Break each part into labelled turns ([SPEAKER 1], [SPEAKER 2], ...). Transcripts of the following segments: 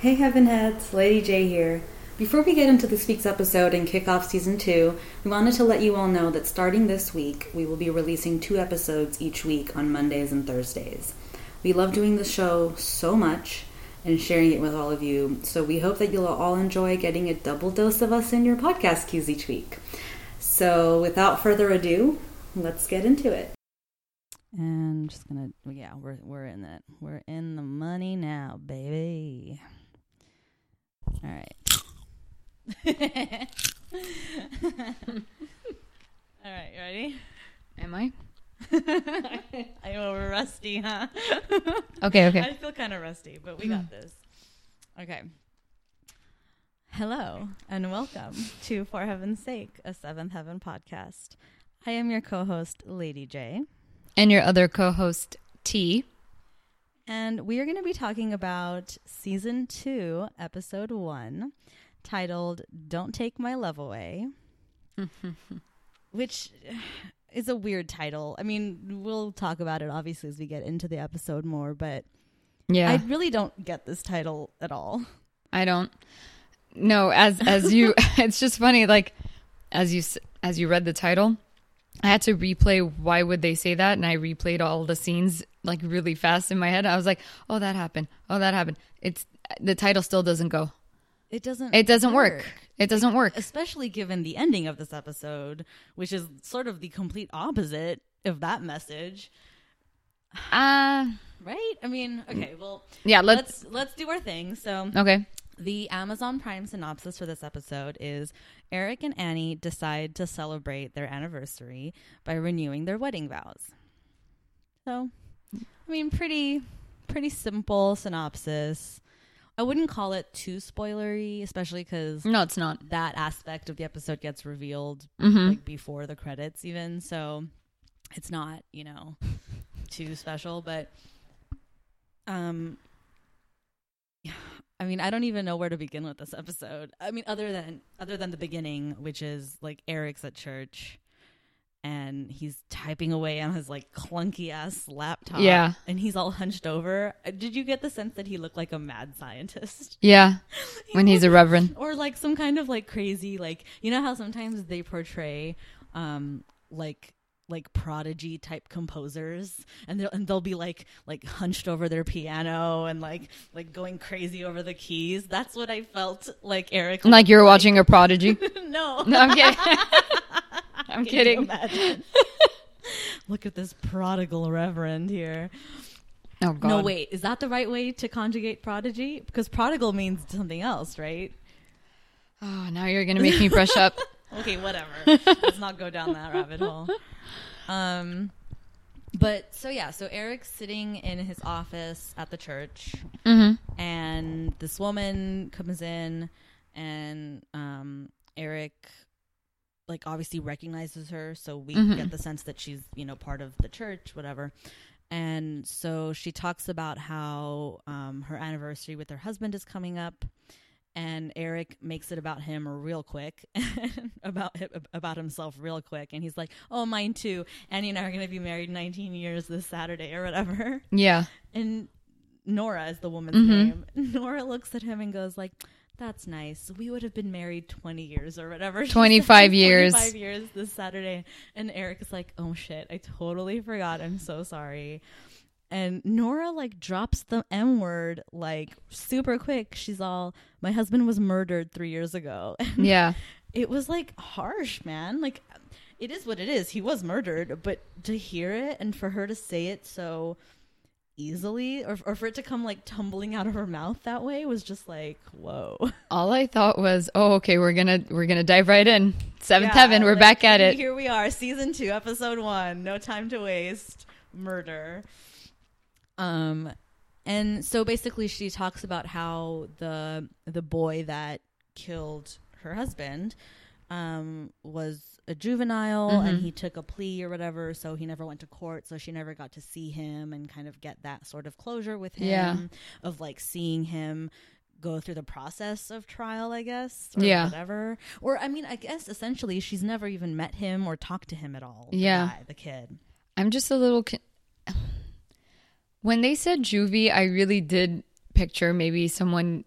[SPEAKER 1] Hey Heaven Heads, Lady J here. Before we get into this week's episode and kick off season two, we wanted to let you all know that starting this week, we will be releasing two episodes each week on Mondays and Thursdays. We love doing the show so much and sharing it with all of you, so we hope that you'll all enjoy getting a double dose of us in your podcast queues each week. So, without further ado, let's get into it.
[SPEAKER 2] And just gonna, yeah, we're we're in it. We're in the money now, baby. All right. All right, you ready?
[SPEAKER 3] Am I?
[SPEAKER 2] I know we're rusty, huh?
[SPEAKER 3] Okay, okay.
[SPEAKER 2] I feel kind of rusty, but we got this. Okay. Hello and welcome to For Heaven's Sake, a Seventh Heaven podcast. I am your co-host, Lady J.
[SPEAKER 3] And your other co-host T.
[SPEAKER 2] And we are going to be talking about season two, episode one, titled Don't Take My Love Away, which is a weird title. I mean, we'll talk about it obviously as we get into the episode more, but
[SPEAKER 3] Yeah.
[SPEAKER 2] I really don't get this title at all.
[SPEAKER 3] I don't no as as you it's just funny like as you as you read the title I had to replay why would they say that and I replayed all the scenes like really fast in my head. I was like, "Oh, that happened. Oh, that happened." It's the title still doesn't go.
[SPEAKER 2] It doesn't
[SPEAKER 3] It doesn't work. It doesn't work.
[SPEAKER 2] Especially given the ending of this episode, which is sort of the complete opposite of that message.
[SPEAKER 3] Uh
[SPEAKER 2] Right? I mean, okay, well
[SPEAKER 3] yeah, let's,
[SPEAKER 2] let's let's do our thing. So
[SPEAKER 3] Okay.
[SPEAKER 2] The Amazon Prime synopsis for this episode is Eric and Annie decide to celebrate their anniversary by renewing their wedding vows. So, I mean, pretty pretty simple synopsis. I wouldn't call it too spoilery, especially because
[SPEAKER 3] No, it's not.
[SPEAKER 2] that aspect of the episode gets revealed
[SPEAKER 3] Mhm.
[SPEAKER 2] like before the credits, even. So, it's not you know too special, but um yeah, I mean, I don't even know where to begin with this episode. I mean, other than other than the beginning, which is like Eric's at church and he's typing away on his like clunky ass laptop.
[SPEAKER 3] Yeah.
[SPEAKER 2] And he's all hunched over. Did you get the sense that he looked like a mad scientist?
[SPEAKER 3] Yeah. When he's a reverend.
[SPEAKER 2] or like some kind of like crazy like you know how sometimes they portray um like like prodigy type composers and they'll, and they'll be like like hunched over their piano and like like going crazy over the keys that's what i felt like eric
[SPEAKER 3] Like you're watching a prodigy.
[SPEAKER 2] no
[SPEAKER 3] No, I'm kidding. I'm
[SPEAKER 2] Can
[SPEAKER 3] kidding.
[SPEAKER 2] look at this prodigal reverend here
[SPEAKER 3] Oh god.
[SPEAKER 2] no wait is that the right way to conjugate prodigy because prodigal means something else right
[SPEAKER 3] Oh, now you're going to make me brush up.
[SPEAKER 2] okay, whatever. Let's not go down that rabbit hole. Um, but so yeah, so Eric's sitting in his office at the church,
[SPEAKER 3] Mhm.
[SPEAKER 2] and this woman comes in, and um, Eric, like, obviously recognizes her, so we
[SPEAKER 3] Mhm.
[SPEAKER 2] get the sense that she's you know part of the church, whatever. And so she talks about how um, her anniversary with her husband is coming up, and Eric makes it about him real quick, about about himself real quick, and he's like, "Oh, mine too. Annie and I are going to be married 19 years this Saturday or whatever."
[SPEAKER 3] Yeah.
[SPEAKER 2] And Nora is the woman's
[SPEAKER 3] Mhm.
[SPEAKER 2] name. Nora looks at him and goes like, "That's nice. We would have been married 20 years or whatever."
[SPEAKER 3] 25 years.
[SPEAKER 2] 25 years this Saturday. And Eric is like, "Oh shit, I totally forgot. I'm so sorry." And Nora like drops the M word like super quick. She's all, "My husband was murdered 3 years ago." And
[SPEAKER 3] Yeah.
[SPEAKER 2] it was like harsh, man. Like it is what it is. He was murdered, but to hear it and for her to say it so easily or, or for it to come like tumbling out of her mouth that way was just like whoa
[SPEAKER 3] All I thought was, oh, okay, we're gonna we're gonna dive right in. Seventh
[SPEAKER 2] Yeah,
[SPEAKER 3] heaven, we're
[SPEAKER 2] like,
[SPEAKER 3] back at it.
[SPEAKER 2] here we are season two episode one no time to waste murder um and so basically she talks about how the the boy that killed her husband um was a juvenile and
[SPEAKER 3] Mhm.
[SPEAKER 2] he took a plea or whatever so he never went to court so she never got to see him and kind of get that sort of closure with him
[SPEAKER 3] Yeah.
[SPEAKER 2] of like seeing him go through the process of trial i guess or
[SPEAKER 3] Yeah.
[SPEAKER 2] whatever or i mean i guess essentially she's never even met him or talked to him at all the
[SPEAKER 3] Yeah.
[SPEAKER 2] guy, the kid
[SPEAKER 3] I'm just a little. Con- when they said juvie, I really did picture maybe someone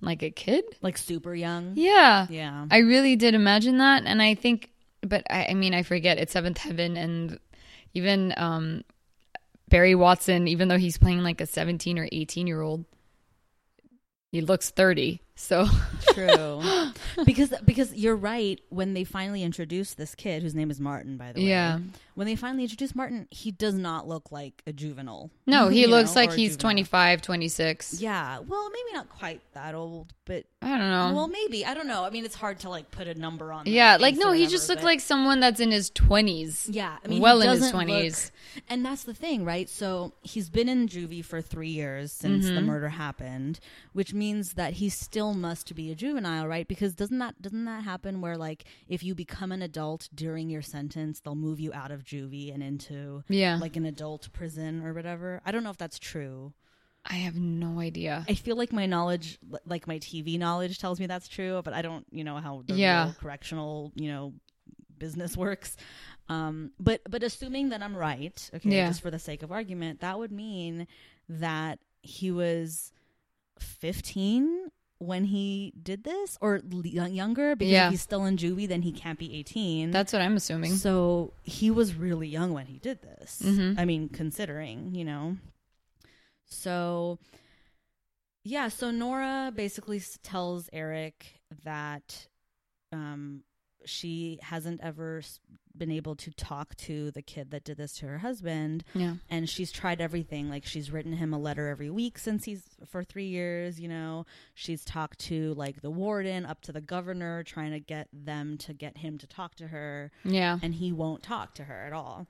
[SPEAKER 3] like a kid.
[SPEAKER 2] Like super young.
[SPEAKER 3] Yeah.
[SPEAKER 2] Yeah.
[SPEAKER 3] I really did imagine that. And I think, but I, I mean, I forget it's Seventh Heaven. And even um, Barry Watson, even though he's playing like a 17 or 18 year old, he looks 30. So,
[SPEAKER 2] True. because because you're right. When they finally introduced this kid, whose name is Martin, by the way.
[SPEAKER 3] Yeah.
[SPEAKER 2] When they finally introduced Martin, he does not look like a juvenile.
[SPEAKER 3] no, he looks
[SPEAKER 2] know,
[SPEAKER 3] like he's
[SPEAKER 2] juvenile.
[SPEAKER 3] 25, 26.
[SPEAKER 2] Yeah. Well, maybe not quite that old, but
[SPEAKER 3] I don't know.
[SPEAKER 2] well, maybe I don't know. I mean, it's hard to like put a number on.
[SPEAKER 3] yeah, like, no, he
[SPEAKER 2] whatever,
[SPEAKER 3] just looked like someone that's in his 20s.
[SPEAKER 2] Yeah, I mean,
[SPEAKER 3] well
[SPEAKER 2] he
[SPEAKER 3] in his 20s.
[SPEAKER 2] look- and that's the thing, right? So he's been in juvie for three years since
[SPEAKER 3] Mm-hmm.
[SPEAKER 2] the murder happened, which means that he's still must be a juvenile, right? Because doesn't that doesn't that happen where like if you become an adult during your sentence, they'll move you out of juvie and into
[SPEAKER 3] Yeah.
[SPEAKER 2] like an adult prison or whatever? I don't know if that's true.
[SPEAKER 3] I have no idea.
[SPEAKER 2] I feel like my knowledge, like my TV knowledge, tells me that's true, but I don't, you know, how the
[SPEAKER 3] Yeah.
[SPEAKER 2] real correctional, you know, business works. Um, but but assuming that I'm right, okay,
[SPEAKER 3] Yeah.
[SPEAKER 2] just for the sake of argument, that would mean that he was 15 when he did this, or younger, because
[SPEAKER 3] Yeah.
[SPEAKER 2] he's still in juvie, then he can't be 18.
[SPEAKER 3] That's what I'm assuming.
[SPEAKER 2] So he was really young when he did this.
[SPEAKER 3] Mhm.
[SPEAKER 2] I mean, considering, you know. So, yeah, so Nora basically tells Eric that um, she hasn't ever been able to talk to the kid that did this to her husband.
[SPEAKER 3] Yeah.
[SPEAKER 2] and she's tried everything. Like she's written him a letter every week since he's for 3 years you know. She's talked to like the warden up to the governor trying to get them to get him to talk to her.
[SPEAKER 3] Yeah.
[SPEAKER 2] and he won't talk to her at all.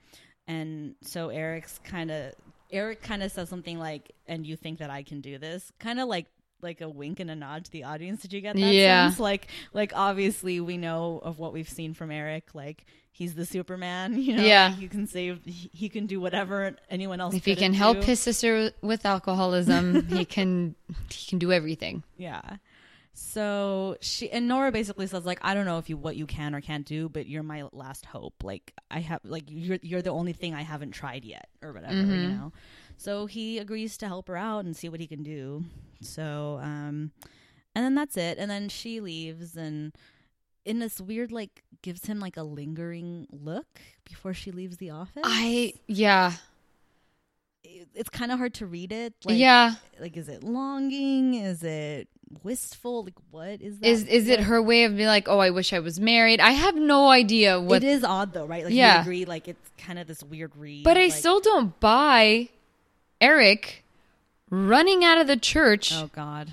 [SPEAKER 2] And so Eric's kind of Eric kind of says something like and you think that I can do this? Kind of like like a wink and a nod to the audience did you get that
[SPEAKER 3] Yeah.
[SPEAKER 2] sense like like obviously we know of what we've seen from Eric like he's the superman you know
[SPEAKER 3] Yeah.
[SPEAKER 2] like, you can save he, he can do whatever anyone else
[SPEAKER 3] If he can help
[SPEAKER 2] do.
[SPEAKER 3] his sister with alcoholism, he can he can do everything.
[SPEAKER 2] Yeah. So she and Nora basically says like I don't know if you what you can or can't do, but you're my last hope. Like I have like you're you're the only thing I haven't tried yet or whatever, you
[SPEAKER 3] Mhm.
[SPEAKER 2] know. So he agrees to help her out and see what he can do. So um and then that's it. And then she leaves and in this weird like gives him like a lingering look before she leaves the office.
[SPEAKER 3] I yeah.
[SPEAKER 2] It- it's kind of hard to read it. Like,
[SPEAKER 3] yeah.
[SPEAKER 2] like is it longing is it wistful like what is that
[SPEAKER 3] Is is it her way of being like, "Oh, I wish I was married." I have no idea what
[SPEAKER 2] it is odd though right like
[SPEAKER 3] Yeah.
[SPEAKER 2] you agree like it's kind of this weird read
[SPEAKER 3] But I
[SPEAKER 2] like-
[SPEAKER 3] still don't buy Eric running out of the church,
[SPEAKER 2] oh god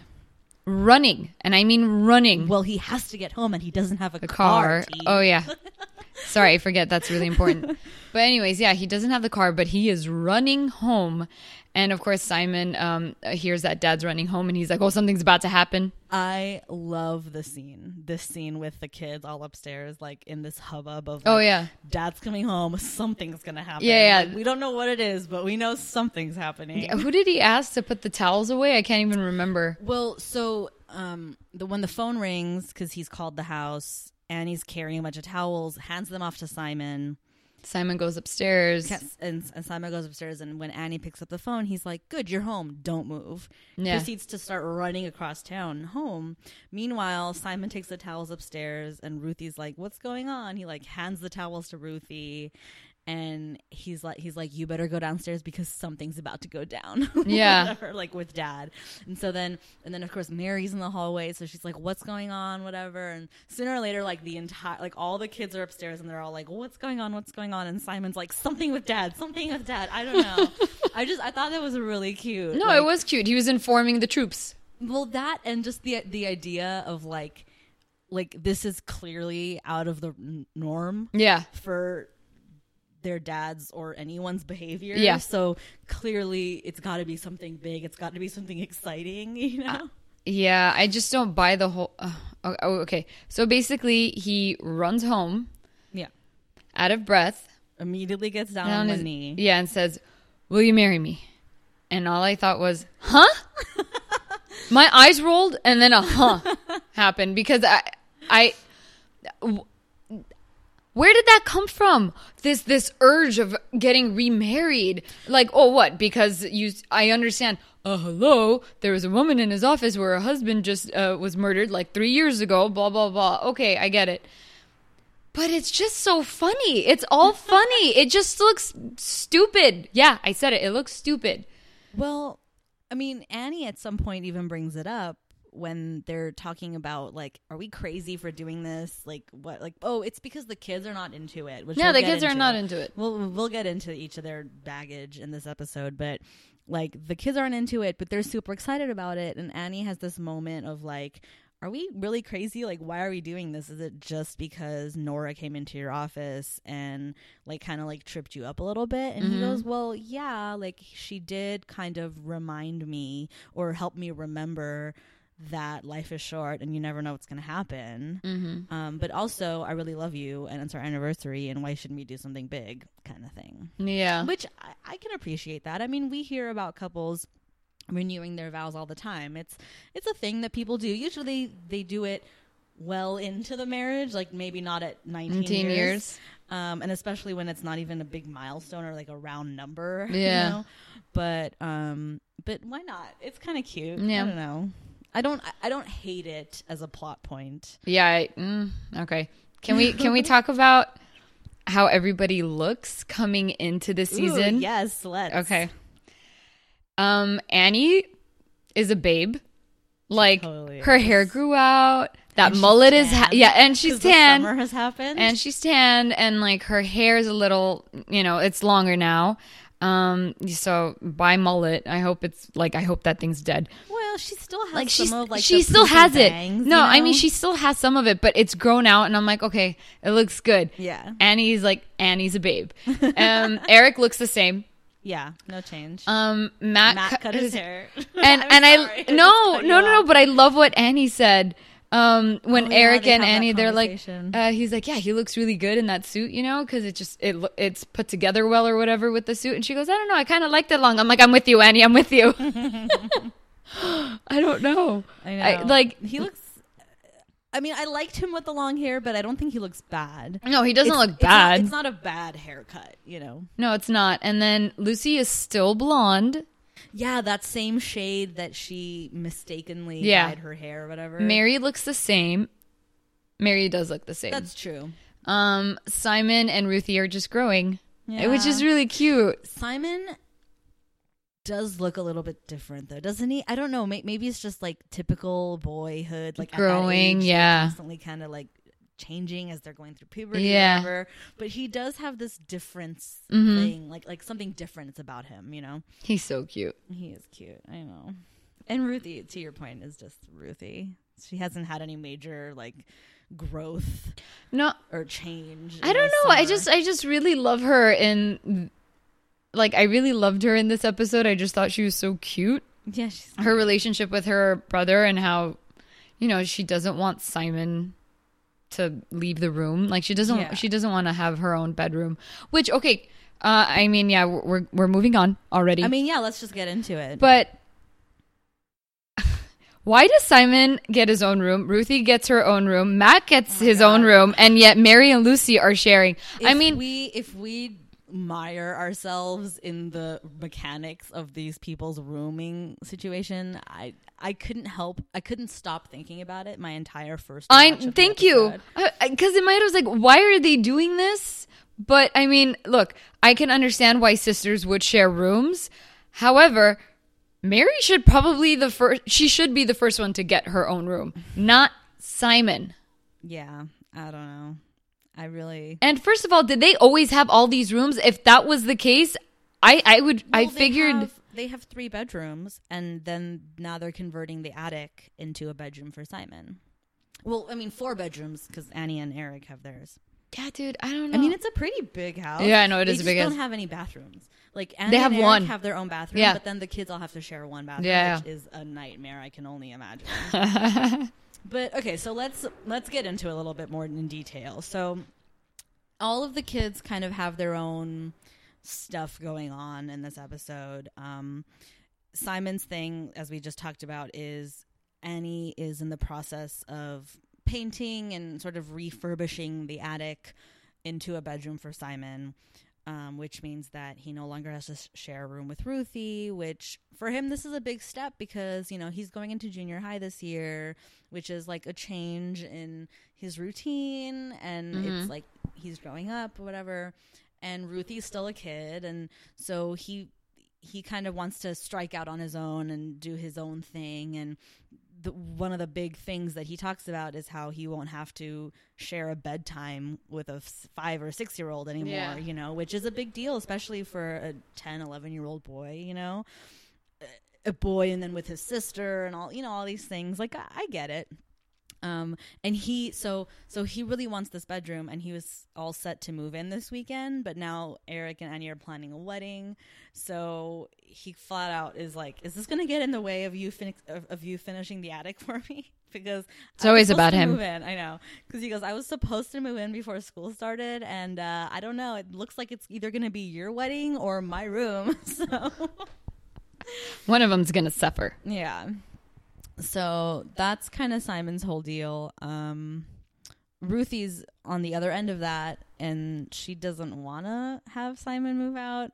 [SPEAKER 3] running. And I mean running.
[SPEAKER 2] well he has to get home and he doesn't have a,
[SPEAKER 3] the
[SPEAKER 2] car,
[SPEAKER 3] car. Oh yeah. Sorry, I forget that's really important. But anyways, yeah, he doesn't have the car, but he is running home. And of course, Simon um, hears that dad's running home, and he's like, "Oh, something's about to happen."
[SPEAKER 2] i love the scene this scene with the kids all upstairs like in this hubbub of
[SPEAKER 3] Oh yeah,
[SPEAKER 2] dad's coming home something's gonna happen
[SPEAKER 3] Yeah, yeah.
[SPEAKER 2] Like, we don't know what it is but we know something's happening
[SPEAKER 3] who did he ask to put the towels away? I can't even remember.
[SPEAKER 2] Well, so um, the when the phone rings because he's called the house and he's carrying a bunch of towels, hands them off to Simon,
[SPEAKER 3] Simon goes upstairs.
[SPEAKER 2] and, and Simon goes upstairs. And when Annie picks up the phone, he's like, "Good, you're home. Don't move."
[SPEAKER 3] Yeah.
[SPEAKER 2] Proceeds to start running across town home. Meanwhile, Simon takes the towels upstairs, and Ruthie's like, "What's going on?" He like hands the towels to Ruthie. And he's like, he's like, you better go downstairs because something's about to go down.
[SPEAKER 3] Yeah.
[SPEAKER 2] Whatever, like with dad. And so then, and then of course Mary's in the hallway, so she's like, "What's going on?" Whatever. And sooner or later, like the entire, like all the kids are upstairs, and they're all like, "What's going on? What's going on?" And Simon's like, "Something with dad. Something with dad. I don't know." I just, I thought that was really cute.
[SPEAKER 3] No,
[SPEAKER 2] Like,
[SPEAKER 3] it was cute. He was informing the troops.
[SPEAKER 2] well that and just the the idea of like, like this is clearly out of the norm
[SPEAKER 3] Yeah,
[SPEAKER 2] for their dads or anyone's behavior.
[SPEAKER 3] Yeah.
[SPEAKER 2] So clearly, it's got to be something big. It's got to be something exciting. You know.
[SPEAKER 3] yeah. I just don't buy the whole. Uh, oh, okay, so basically, he runs home
[SPEAKER 2] yeah.
[SPEAKER 3] out of breath,
[SPEAKER 2] Immediately gets down,
[SPEAKER 3] down
[SPEAKER 2] on
[SPEAKER 3] his
[SPEAKER 2] knee.
[SPEAKER 3] yeah, and says, "Will you marry me?" And all I thought was, "Huh." My eyes rolled, and then a "huh" happened because I, I. Where did that come from? This this urge of getting remarried. Like, oh what? Because you I understand uh, hello, there was a woman in his office where her husband just uh, was murdered like three years ago, blah, blah, blah. Okay, I get it. But it's just so funny. It's all funny. it just looks stupid. Yeah, I said it. It looks stupid.
[SPEAKER 2] Well, I mean, Annie at some point even brings it up when they're talking about like, are we crazy for doing this? Like, what? Like, oh, it's because the kids are not into it. Which
[SPEAKER 3] Yeah,
[SPEAKER 2] we'll
[SPEAKER 3] the kids are not into it.
[SPEAKER 2] We'll we'll get into each of their baggage in this episode, but like the kids aren't into it, but they're super excited about it. And Annie has this moment of like, are we really crazy? Like, why are we doing this? Is it just because Nora came into your office and like kind of like tripped you up a little bit? And he
[SPEAKER 3] Mhm.
[SPEAKER 2] goes, well, yeah, like she did kind of remind me or help me remember that life is short and you never know what's going to happen.
[SPEAKER 3] Mm-hmm.
[SPEAKER 2] Um, but also, I really love you, and it's our anniversary, and why shouldn't we do something big, kind of thing.
[SPEAKER 3] Yeah.
[SPEAKER 2] Which I, I can appreciate that. I mean, we hear about couples renewing their vows all the time. It's it's a thing that people do. Usually, they do it well into the marriage, like maybe not at 19,
[SPEAKER 3] 19
[SPEAKER 2] years.
[SPEAKER 3] years.
[SPEAKER 2] Um, and especially when it's not even a big milestone or like a round number.
[SPEAKER 3] Yeah.
[SPEAKER 2] You know? But um, but why not? It's kind of cute.
[SPEAKER 3] Yeah.
[SPEAKER 2] I don't know. I don't. I- don't hate it as a plot point.
[SPEAKER 3] Yeah. I, mm, okay. Can we can we talk about how everybody looks coming into the season?
[SPEAKER 2] Ooh, yes, let's.
[SPEAKER 3] Okay. Um, Annie is a babe. Like
[SPEAKER 2] totally
[SPEAKER 3] her
[SPEAKER 2] is.
[SPEAKER 3] hair grew out. That
[SPEAKER 2] And
[SPEAKER 3] mullet is ha- yeah, and she's tan.
[SPEAKER 2] summer has happened.
[SPEAKER 3] and she's tan and like her hair is a little you know it's longer now um so by mullet. I hope it's like i hope that thing's dead.
[SPEAKER 2] Well, she still has
[SPEAKER 3] like
[SPEAKER 2] some of like
[SPEAKER 3] she still has it.
[SPEAKER 2] bangs,
[SPEAKER 3] no
[SPEAKER 2] you
[SPEAKER 3] i mean she still has some of it but it's grown out and i'm like okay it looks good.
[SPEAKER 2] Yeah.
[SPEAKER 3] Annie's like annie's a babe. Um eric looks the same.
[SPEAKER 2] Yeah no change.
[SPEAKER 3] um matt,
[SPEAKER 2] Matt
[SPEAKER 3] cut
[SPEAKER 2] cut his hair,
[SPEAKER 3] and and
[SPEAKER 2] sorry,
[SPEAKER 3] I no no no no, but I love what Annie said. Um, when
[SPEAKER 2] Oh,
[SPEAKER 3] Eric
[SPEAKER 2] they
[SPEAKER 3] and Annie, they're like, uh, he's like, yeah, he looks really good in that suit, you know, because it just it it's put together well or whatever with the suit. And she goes, I don't know, I kind of liked it long. I'm like, I'm with you, Annie, I'm with you. I don't know.
[SPEAKER 2] I know.
[SPEAKER 3] I- like-
[SPEAKER 2] he looks. I mean, I liked him with the long hair, but I don't think he looks bad.
[SPEAKER 3] No, he doesn't
[SPEAKER 2] It's-
[SPEAKER 3] look
[SPEAKER 2] it's not-
[SPEAKER 3] bad.
[SPEAKER 2] It's not, a bad haircut, you know.
[SPEAKER 3] no, it's not. And then Lucy is still blonde.
[SPEAKER 2] Yeah, that same shade that she mistakenly
[SPEAKER 3] Yeah.
[SPEAKER 2] dyed her hair or whatever.
[SPEAKER 3] Mary looks the same. Mary does look the same.
[SPEAKER 2] That's true.
[SPEAKER 3] um, Simon and Ruthie are just growing, which is really cute.
[SPEAKER 2] Simon does look a little bit different though, doesn't he? I don't know. Maybe it's just like typical boyhood, like
[SPEAKER 3] Growing,
[SPEAKER 2] age,
[SPEAKER 3] yeah.
[SPEAKER 2] constantly kind of like changing as they're going through puberty,
[SPEAKER 3] Yeah.
[SPEAKER 2] or whatever. But he does have this difference
[SPEAKER 3] Mhm.
[SPEAKER 2] thing, like like something different is about him. You know,
[SPEAKER 3] He's so cute.
[SPEAKER 2] he is cute. I know. And Ruthie, to your point, is just Ruthie. She hasn't had any major like growth
[SPEAKER 3] No,
[SPEAKER 2] or change.
[SPEAKER 3] I don't know. I just I just really love her in like I really loved her in this episode. I just thought she was so cute.
[SPEAKER 2] yeah, she's
[SPEAKER 3] Her relationship with her brother and how you know, she doesn't want Simon to leave the room. Like she doesn't
[SPEAKER 2] Yeah.
[SPEAKER 3] she doesn't want to have her own bedroom. Which okay, uh I mean, yeah, we're we're moving on already.
[SPEAKER 2] I mean, yeah. Let's just get into it.
[SPEAKER 3] But why does Simon get his own room? Ruthie gets her own room. Matt gets his own room, and yet Mary and Lucy are sharing. I mean,
[SPEAKER 2] we if we mire ourselves in the mechanics of these people's rooming situation, I I couldn't help. I couldn't stop thinking about it my entire first.
[SPEAKER 3] I
[SPEAKER 2] watch of the
[SPEAKER 3] thank you because uh, in my head I was like, why are they doing this? But I mean, look, I can understand why sisters would share rooms. However, Mary should probably the first. She should be the first one to get her own room, not Simon.
[SPEAKER 2] Yeah, I don't know. I really.
[SPEAKER 3] And first of all, did they always have all these rooms? If that was the case, I I would I
[SPEAKER 2] Well, they
[SPEAKER 3] figured
[SPEAKER 2] have- they have three bedrooms, and then now they're converting the attic into a bedroom for Simon. Well, I mean, four bedrooms because Annie and Eric have theirs.
[SPEAKER 3] yeah, dude. I don't know.
[SPEAKER 2] I mean, it's a pretty big house.
[SPEAKER 3] Yeah, I know, it
[SPEAKER 2] they
[SPEAKER 3] is big
[SPEAKER 2] don't
[SPEAKER 3] house.
[SPEAKER 2] have any bathrooms. Like Annie
[SPEAKER 3] They have
[SPEAKER 2] and Eric
[SPEAKER 3] one.
[SPEAKER 2] have their own bathroom,
[SPEAKER 3] Yeah.
[SPEAKER 2] but then the kids all have to share one bathroom,
[SPEAKER 3] Yeah.
[SPEAKER 2] which is a nightmare. I can only imagine. but okay, so let's let's get into a little bit more in detail. So all of the kids kind of have their own stuff going on in this episode. Um, Simon's thing, as we just talked about, is Annie is in the process of painting and sort of refurbishing the attic into a bedroom for Simon. Um, which means that he no longer has to share a room with Ruthie. Which for him, this is a big step because you know he's going into junior high this year, which is like a change in his routine, and it's like he's growing up or whatever. And Ruthie's still a kid, and so he he kind of wants to strike out on his own and do his own thing and the, one of the big things that he talks about is how he won't have to share a bedtime with a five or six year old anymore
[SPEAKER 3] Yeah.
[SPEAKER 2] you know which is a big deal especially for a 10 11 year old boy you know? A boy and then with his sister and all you know all these things. Like i, I get it um and he so so he really wants this bedroom and he was all set to move in this weekend but now eric and annie are planning a wedding so he flat out is like is this gonna get in the way of you fin- of, of you finishing the attic for me because
[SPEAKER 3] It's always about him.
[SPEAKER 2] move in, i know because he goes i was supposed to move in before school started and uh i don't know it looks like it's either gonna be your wedding or my room so
[SPEAKER 3] One of them's gonna suffer.
[SPEAKER 2] yeah. So that's kind of Simon's whole deal. Um, Ruthie's on the other end of that, and she doesn't want to have Simon move out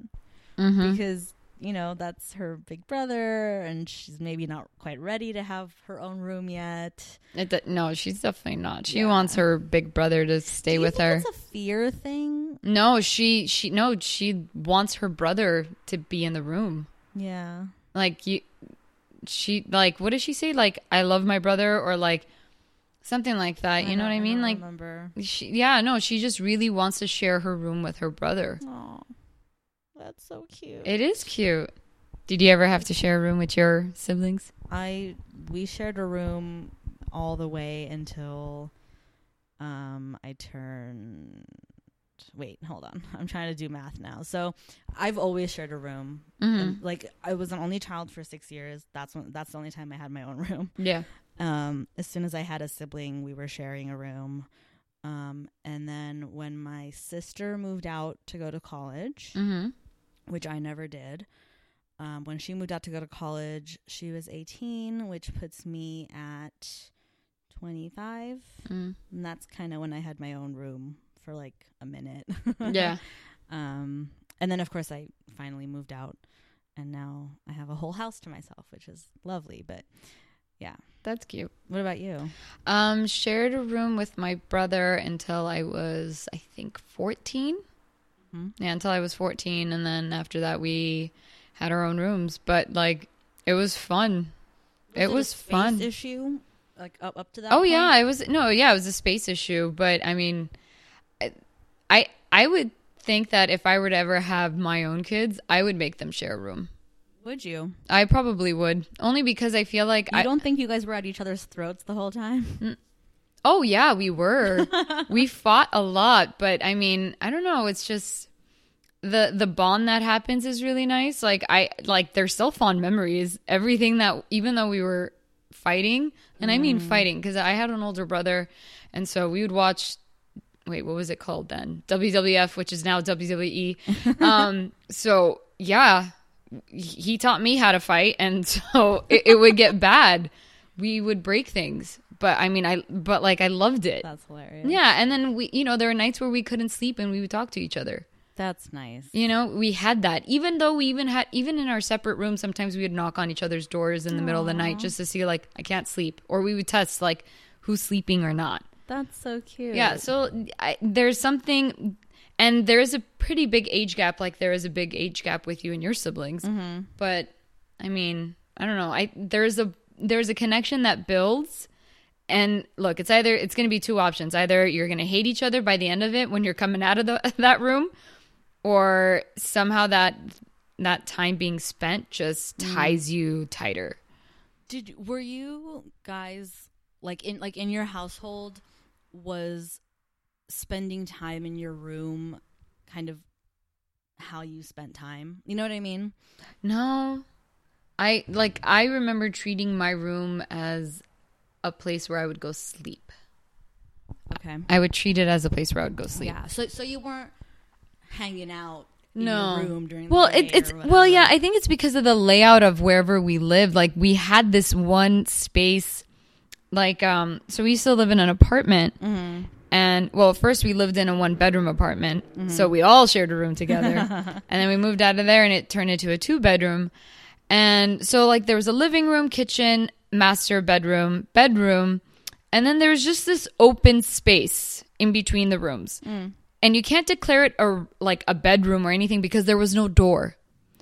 [SPEAKER 3] Mm-hmm.
[SPEAKER 2] because you know that's her big brother, and she's maybe not quite ready to have her own room yet.
[SPEAKER 3] It, no, she's definitely not. She
[SPEAKER 2] Yeah.
[SPEAKER 3] wants her big brother to stay with her.
[SPEAKER 2] It's a fear thing.
[SPEAKER 3] No, she she no, she wants her brother to be in the room.
[SPEAKER 2] Yeah.
[SPEAKER 3] Like you she like what does she say? Like I love my brother or like something like that. You know what I mean? Like
[SPEAKER 2] remember.
[SPEAKER 3] she yeah, no, she just really wants to share her room with her brother.
[SPEAKER 2] Oh, that's so cute.
[SPEAKER 3] It is cute. Did you ever have to share a room with your siblings?
[SPEAKER 2] I we shared a room all the way until um I turned wait, hold on. I'm trying to do math now. So I've always shared a room.
[SPEAKER 3] Mm-hmm.
[SPEAKER 2] Like I was an only child for 6 years. That's when that's the only time I had my own room.
[SPEAKER 3] Yeah.
[SPEAKER 2] Um as soon as I had a sibling, we were sharing a room. Um and then when my sister moved out to go to college,
[SPEAKER 3] Mm-hmm.
[SPEAKER 2] which I never did. Um, when she moved out to go to college, she was 18, which puts me at 25.
[SPEAKER 3] Mm.
[SPEAKER 2] And that's kind of when I had my own room for like a minute.
[SPEAKER 3] Yeah.
[SPEAKER 2] um, and then, of course, I finally moved out. And now I have a whole house to myself, which is lovely. But yeah.
[SPEAKER 3] That's cute.
[SPEAKER 2] What about you?
[SPEAKER 3] Um, shared a room with my brother until I was, I think, 14.
[SPEAKER 2] Mhm.
[SPEAKER 3] Yeah, until I was 14. And then after that, we had our own rooms. But, like, it was fun. it
[SPEAKER 2] a
[SPEAKER 3] was
[SPEAKER 2] space
[SPEAKER 3] fun.
[SPEAKER 2] issue? Like up, up to that
[SPEAKER 3] Oh,
[SPEAKER 2] point?
[SPEAKER 3] yeah. It was, no, yeah, it was a space issue. But, I mean, I, I would think that if I were to ever have my own kids, I would make them share a room.
[SPEAKER 2] Would you?
[SPEAKER 3] I probably would. Only because I feel like
[SPEAKER 2] You
[SPEAKER 3] I
[SPEAKER 2] don't think you guys were at each other's throats the whole time? Mm.
[SPEAKER 3] Oh yeah, we were. we fought a lot, but I mean, I don't know, it's just the the bond that happens is really nice. Like I like there's still fond memories. Everything that even though we were fighting, and I mean mm. fighting because I had an older brother and so we would watch wait, what was it called then? WWF, which is now WWE. um so yeah, he taught me how to fight and so it, it would get bad we would break things but i mean i but like i loved it
[SPEAKER 2] That's hilarious.
[SPEAKER 3] yeah and then we you know there were nights where we couldn't sleep and we would talk to each other
[SPEAKER 2] That's nice.
[SPEAKER 3] you know we had that even though we even had even in our separate rooms sometimes we would knock on each other's doors in the middle of the night just to see like i can't sleep or we would test like who's sleeping or not
[SPEAKER 2] That's so cute.
[SPEAKER 3] yeah so I, there's something and there is a pretty big age gap like there is a big age gap with you and your siblings
[SPEAKER 2] Mm-hmm.
[SPEAKER 3] but i mean i don't know i there's a there's a connection that builds and look it's either it's going to be two options either you're going to hate each other by the end of it when you're coming out of the, that room or somehow that that time being spent just
[SPEAKER 2] Mm.
[SPEAKER 3] ties you tighter
[SPEAKER 2] Did were you guys like in like in your household was spending time in your room kind of how you spent time? You know what I mean?
[SPEAKER 3] No. I like I remember treating my room as a place where I would go sleep.
[SPEAKER 2] Okay.
[SPEAKER 3] I would treat it as a place where I would go sleep.
[SPEAKER 2] Yeah. So so you weren't hanging out in
[SPEAKER 3] No.
[SPEAKER 2] your room during
[SPEAKER 3] Well,
[SPEAKER 2] the
[SPEAKER 3] it, it's well, yeah. I think it's because of the layout of wherever we lived. Like we had this one space, like um. So we used to live in an apartment,
[SPEAKER 2] Mm-hmm.
[SPEAKER 3] And well, first we lived in a one bedroom apartment, so we all shared a room together. and then we moved out of there and it turned into a two bedroom. And so like there was a living room, kitchen, master bedroom, bedroom, and then there was just this open space in between the rooms. And you can't declare it a like a bedroom or anything because there was no door.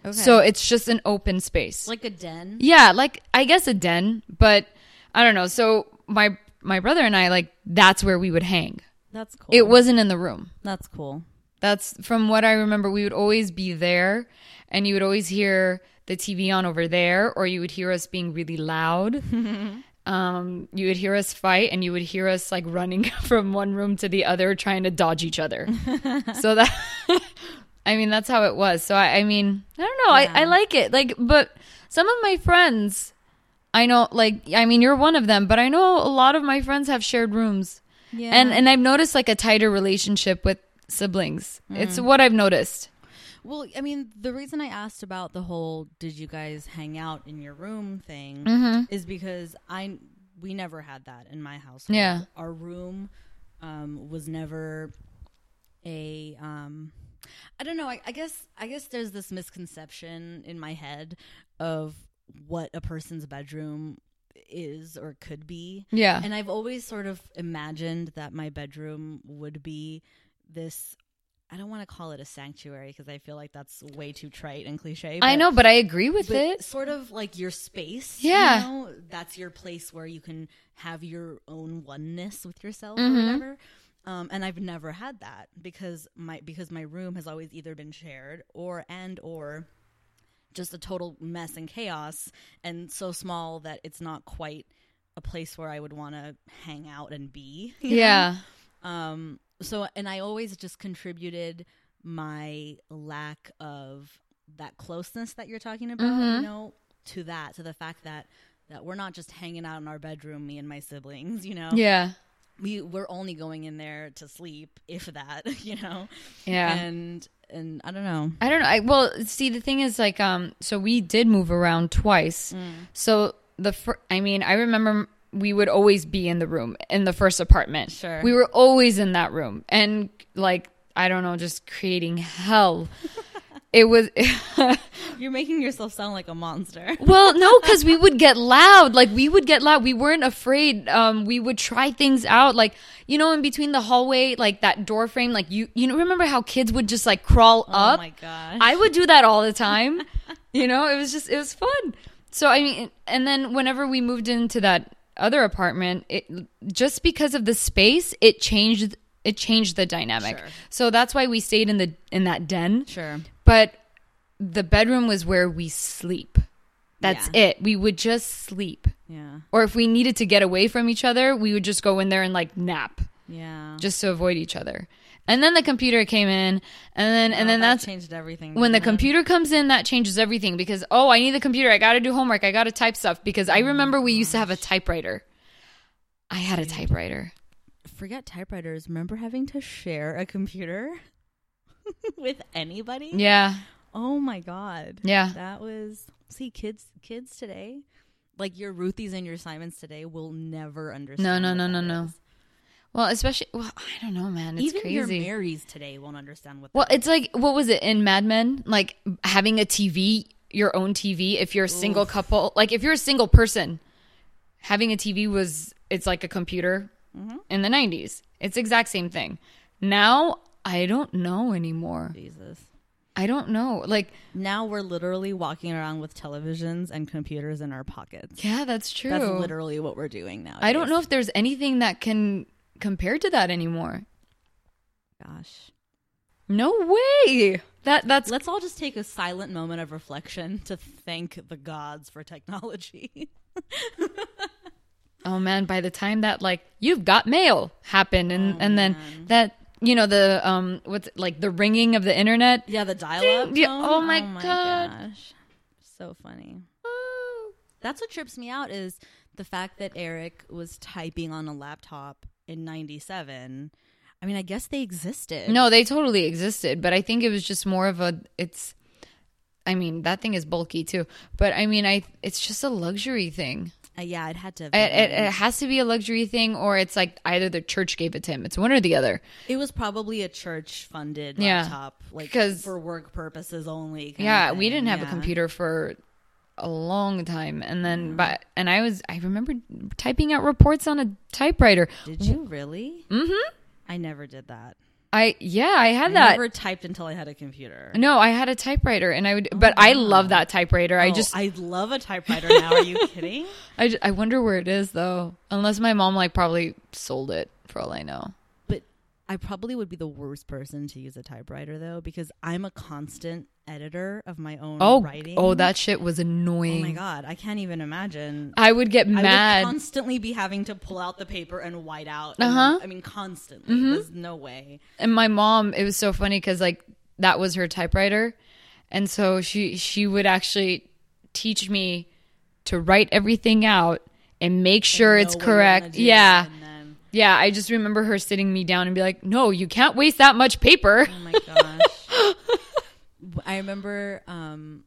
[SPEAKER 2] Okay.
[SPEAKER 3] So it's just an open space.
[SPEAKER 2] like a den.
[SPEAKER 3] Yeah, like I guess a den, but I don't know. So my my brother and I like that's where we would hang.
[SPEAKER 2] That's cool.
[SPEAKER 3] It wasn't in the room.
[SPEAKER 2] That's cool.
[SPEAKER 3] That's from what I remember. We would always be there, and you would always hear the TV on over there, or you would hear us being really loud. um, you would hear us fight, and you would hear us like running from one room to the other, trying to dodge each other. so that, I mean, that's how it was. So I, I mean, I don't know.
[SPEAKER 2] Yeah.
[SPEAKER 3] I, I like it. Like, but some of my friends, I know, like, I mean, you're one of them, but I know a lot of my friends have shared rooms.
[SPEAKER 2] Yeah.
[SPEAKER 3] And and I've noticed like a tighter relationship with siblings. It's
[SPEAKER 2] Mm.
[SPEAKER 3] what I've noticed.
[SPEAKER 2] Well, I mean, the reason I asked about the whole "did you guys hang out in your room" thing
[SPEAKER 3] Mm-hmm.
[SPEAKER 2] is because I we never had that in my house.
[SPEAKER 3] Yeah.
[SPEAKER 2] our room um, was never a. Um, I don't know. I, I guess I guess there's this misconception in my head of what a person's bedroom is or could be.
[SPEAKER 3] Yeah.
[SPEAKER 2] And I've always sort of imagined that my bedroom would be this. I don't want to call it a sanctuary because I feel like that's way too trite and cliche.
[SPEAKER 3] I know, but I agree with
[SPEAKER 2] but
[SPEAKER 3] it.
[SPEAKER 2] sort of like your space.
[SPEAKER 3] Yeah.
[SPEAKER 2] You know? That's your place where you can have your own oneness with yourself
[SPEAKER 3] Mm-hmm.
[SPEAKER 2] or whatever. Um, and I've never had that because my because my room has always either been shared or and or just a total mess and chaos and so small that it's not quite a place where I would want to hang out and be. know?
[SPEAKER 3] Yeah.
[SPEAKER 2] Um, so, and I always just contributed my lack of that closeness that you're talking about,
[SPEAKER 3] Mm-hmm.
[SPEAKER 2] you know, to that, to the fact that that we're not just hanging out in our bedroom, me and my siblings, you know.
[SPEAKER 3] Yeah.
[SPEAKER 2] We we're only going in there to sleep, if that, you know.
[SPEAKER 3] Yeah.
[SPEAKER 2] And and I don't know.
[SPEAKER 3] I don't know. I well, see the thing is like um so we did move around twice. So the fir- I mean, I remember we would always be in the room in the first apartment.
[SPEAKER 2] Sure.
[SPEAKER 3] We were always in that room and like I don't know, just creating hell. it was
[SPEAKER 2] You're making yourself sound like a monster.
[SPEAKER 3] Well, no, because we would get loud. Like we would get loud. We weren't afraid. Um, we would try things out. Like you know, in between the hallway, like that door frame. Like you, you know, remember how kids would just like crawl
[SPEAKER 2] Oh
[SPEAKER 3] up?
[SPEAKER 2] Oh my gosh.
[SPEAKER 3] I would do that all the time. you know, it was just it was fun. So I mean, and then whenever we moved into that other apartment, it just because of the space, it changed. It changed the dynamic.
[SPEAKER 2] Sure.
[SPEAKER 3] So that's why we stayed in the in that den
[SPEAKER 2] Sure.
[SPEAKER 3] But the bedroom was where we sleep. That's
[SPEAKER 2] Yeah.
[SPEAKER 3] it. We would just sleep.
[SPEAKER 2] Yeah.
[SPEAKER 3] Or if we needed to get away from each other, we would just go in there and like nap
[SPEAKER 2] Yeah.
[SPEAKER 3] just to avoid each other. And then the computer came in and then and
[SPEAKER 2] Well,
[SPEAKER 3] then
[SPEAKER 2] that
[SPEAKER 3] that's
[SPEAKER 2] changed everything.
[SPEAKER 3] when the
[SPEAKER 2] didn't
[SPEAKER 3] computer comes in that changes everything because oh, I need the computer. I got to do homework. I got to type stuff because I oh remember we used to have a typewriter. I had a typewriter.
[SPEAKER 2] forget typewriters. Remember having to share a computer with anybody?
[SPEAKER 3] Yeah.
[SPEAKER 2] Oh my god.
[SPEAKER 3] Yeah.
[SPEAKER 2] That was see kids kids today like your Ruthie's and your Simons today will never understand.
[SPEAKER 3] No, no, no, no, no.
[SPEAKER 2] is.
[SPEAKER 3] Well, especially well, I don't know, man. It's
[SPEAKER 2] Even your. Marys today won't understand what
[SPEAKER 3] Well, it's like what was it in Mad Men? Like having a TV, your own TV. If you're a single couple, like if you're a single person, having a TV was it's like a computer
[SPEAKER 2] Mm-hmm.
[SPEAKER 3] in the '90s. It's the exact same thing. Now I don't know anymore.
[SPEAKER 2] Jesus.
[SPEAKER 3] I don't know. Like
[SPEAKER 2] Now we're literally walking around with televisions and computers in our pockets.
[SPEAKER 3] yeah, that's true.
[SPEAKER 2] That's literally what we're doing now.
[SPEAKER 3] I don't know if there's anything that can compare to that anymore.
[SPEAKER 2] Gosh.
[SPEAKER 3] No way. That that's
[SPEAKER 2] Let's all just take a silent moment of reflection to thank the gods for technology.
[SPEAKER 3] Oh man, by the time that like you've got mail happened and
[SPEAKER 2] Oh,
[SPEAKER 3] and then
[SPEAKER 2] oh,
[SPEAKER 3] that you know the um what's it, like the ringing of the internet.
[SPEAKER 2] yeah, the dial-up.
[SPEAKER 3] Yeah,
[SPEAKER 2] tone?
[SPEAKER 3] oh my God.
[SPEAKER 2] gosh. So funny. That's what trips me out is the fact that Eric was typing on a laptop in 97. I mean, I guess they existed.
[SPEAKER 3] No, they totally existed, but I think it was just more of a it's I mean, that thing is bulky too. But I mean, I it's just a luxury thing.
[SPEAKER 2] Uh, yeah, it had to. Have
[SPEAKER 3] It, it, it has to be a luxury thing, or it's like either the church gave it to him. It's one or the other.
[SPEAKER 2] It was probably a church funded
[SPEAKER 3] Yeah.
[SPEAKER 2] laptop, like
[SPEAKER 3] 'Cause-
[SPEAKER 2] for work purposes only.
[SPEAKER 3] Yeah, we didn't have a computer for a long time, and then but and I was I remember typing out reports on a typewriter.
[SPEAKER 2] Did you really? Mm-hmm. I never did that.
[SPEAKER 3] I yeah, I had
[SPEAKER 2] I
[SPEAKER 3] that.
[SPEAKER 2] never typed until I had a computer.
[SPEAKER 3] no, I had a typewriter, and I would, but I oh, love that typewriter. I
[SPEAKER 2] Oh,
[SPEAKER 3] just
[SPEAKER 2] I love a typewriter now. Are you kidding?
[SPEAKER 3] I, I wonder where it is though. Unless my mom like probably sold it for all I know.
[SPEAKER 2] I probably would be the worst person to use a typewriter though, because I'm a constant editor of my own
[SPEAKER 3] Oh,
[SPEAKER 2] writing.
[SPEAKER 3] oh, that shit was annoying.
[SPEAKER 2] Oh my god, I can't even imagine.
[SPEAKER 3] I would get
[SPEAKER 2] I would
[SPEAKER 3] mad.
[SPEAKER 2] constantly be having to pull out the paper and white out.
[SPEAKER 3] Uh-huh.
[SPEAKER 2] I mean, constantly. There's no way.
[SPEAKER 3] and my mom, it was so funny because like that was her typewriter, and so she she would actually teach me to write everything out and make sure
[SPEAKER 2] Know
[SPEAKER 3] it's
[SPEAKER 2] what you wanna
[SPEAKER 3] correct. Yeah,
[SPEAKER 2] and
[SPEAKER 3] yeah. I just remember her sitting me down and be like, "No, you can't waste that much paper."
[SPEAKER 2] Oh my gosh. I remember um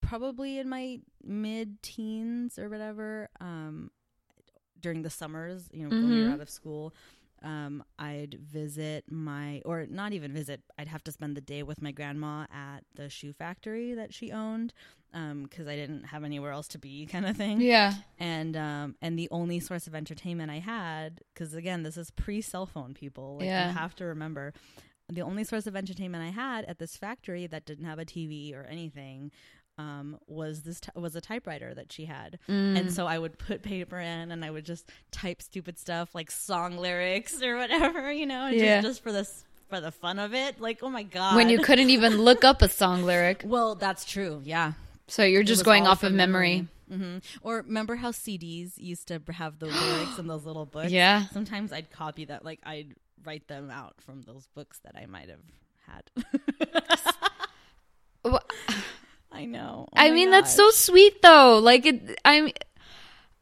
[SPEAKER 2] probably in my mid teens or whatever, um during the summers, you know, when we were out of school, um, I'd visit my or not even visit, I'd have to spend the day with my grandma at the shoe factory that she owned. Um, because I didn't have anywhere else to be, kind of thing
[SPEAKER 3] Yeah,
[SPEAKER 2] and um and the only source of entertainment I had because again this is pre cell phone people like
[SPEAKER 3] Yeah.
[SPEAKER 2] you have to remember the only source of entertainment I had at this factory that didn't have a TV or anything um was this t- was a typewriter that she had
[SPEAKER 3] Mm.
[SPEAKER 2] and so I would put paper in and I would just type stupid stuff like song lyrics or whatever you know just,
[SPEAKER 3] Yeah.
[SPEAKER 2] just for this for the fun of it like oh my god
[SPEAKER 3] when you couldn't even look up a song lyric,
[SPEAKER 2] well that's true yeah
[SPEAKER 3] so you're just going off of memory.
[SPEAKER 2] hmm Or remember how CDs used to have the lyrics in those little books?
[SPEAKER 3] Yeah.
[SPEAKER 2] Sometimes I'd copy that, like I'd write them out from those books that I might have had.
[SPEAKER 3] Wha-
[SPEAKER 2] I know. Oh
[SPEAKER 3] I mean, that's so sweet though. Like it, I'm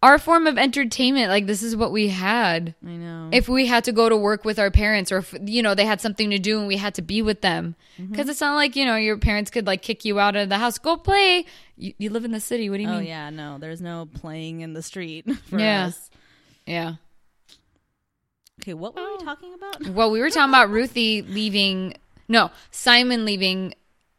[SPEAKER 3] our form of entertainment. Like this is what we had.
[SPEAKER 2] I know.
[SPEAKER 3] If we had to go to work with our parents, or if you know they had something to do and we had to be with them,
[SPEAKER 2] Mm-hmm.
[SPEAKER 3] because it's not like you know your parents could like kick you out of the house. Go play. You, you live in the city. What do you
[SPEAKER 2] oh
[SPEAKER 3] mean?
[SPEAKER 2] yeah, no, there's no playing in the street for
[SPEAKER 3] Yeah.
[SPEAKER 2] us.
[SPEAKER 3] yeah.
[SPEAKER 2] Okay, what were we talking about?
[SPEAKER 3] Well, we were talking about Ruthie leaving. No, Simon leaving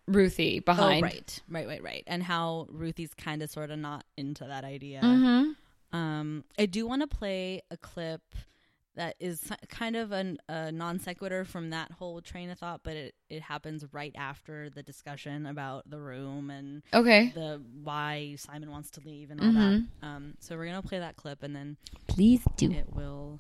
[SPEAKER 3] Ruthie behind.
[SPEAKER 2] Oh, right, right, right, right, and how Ruthie's kind of, sort of not into that idea.
[SPEAKER 3] Mm-hmm.
[SPEAKER 2] Um, I do want to play a clip that is kind of an, a non sequitur from that whole train of thought, but it, it happens right after the discussion about the room and
[SPEAKER 3] Okay.
[SPEAKER 2] the why Simon wants to leave and all
[SPEAKER 3] Mhm.
[SPEAKER 2] that. Um, so we're gonna play that clip and then
[SPEAKER 3] Please do.
[SPEAKER 2] it will.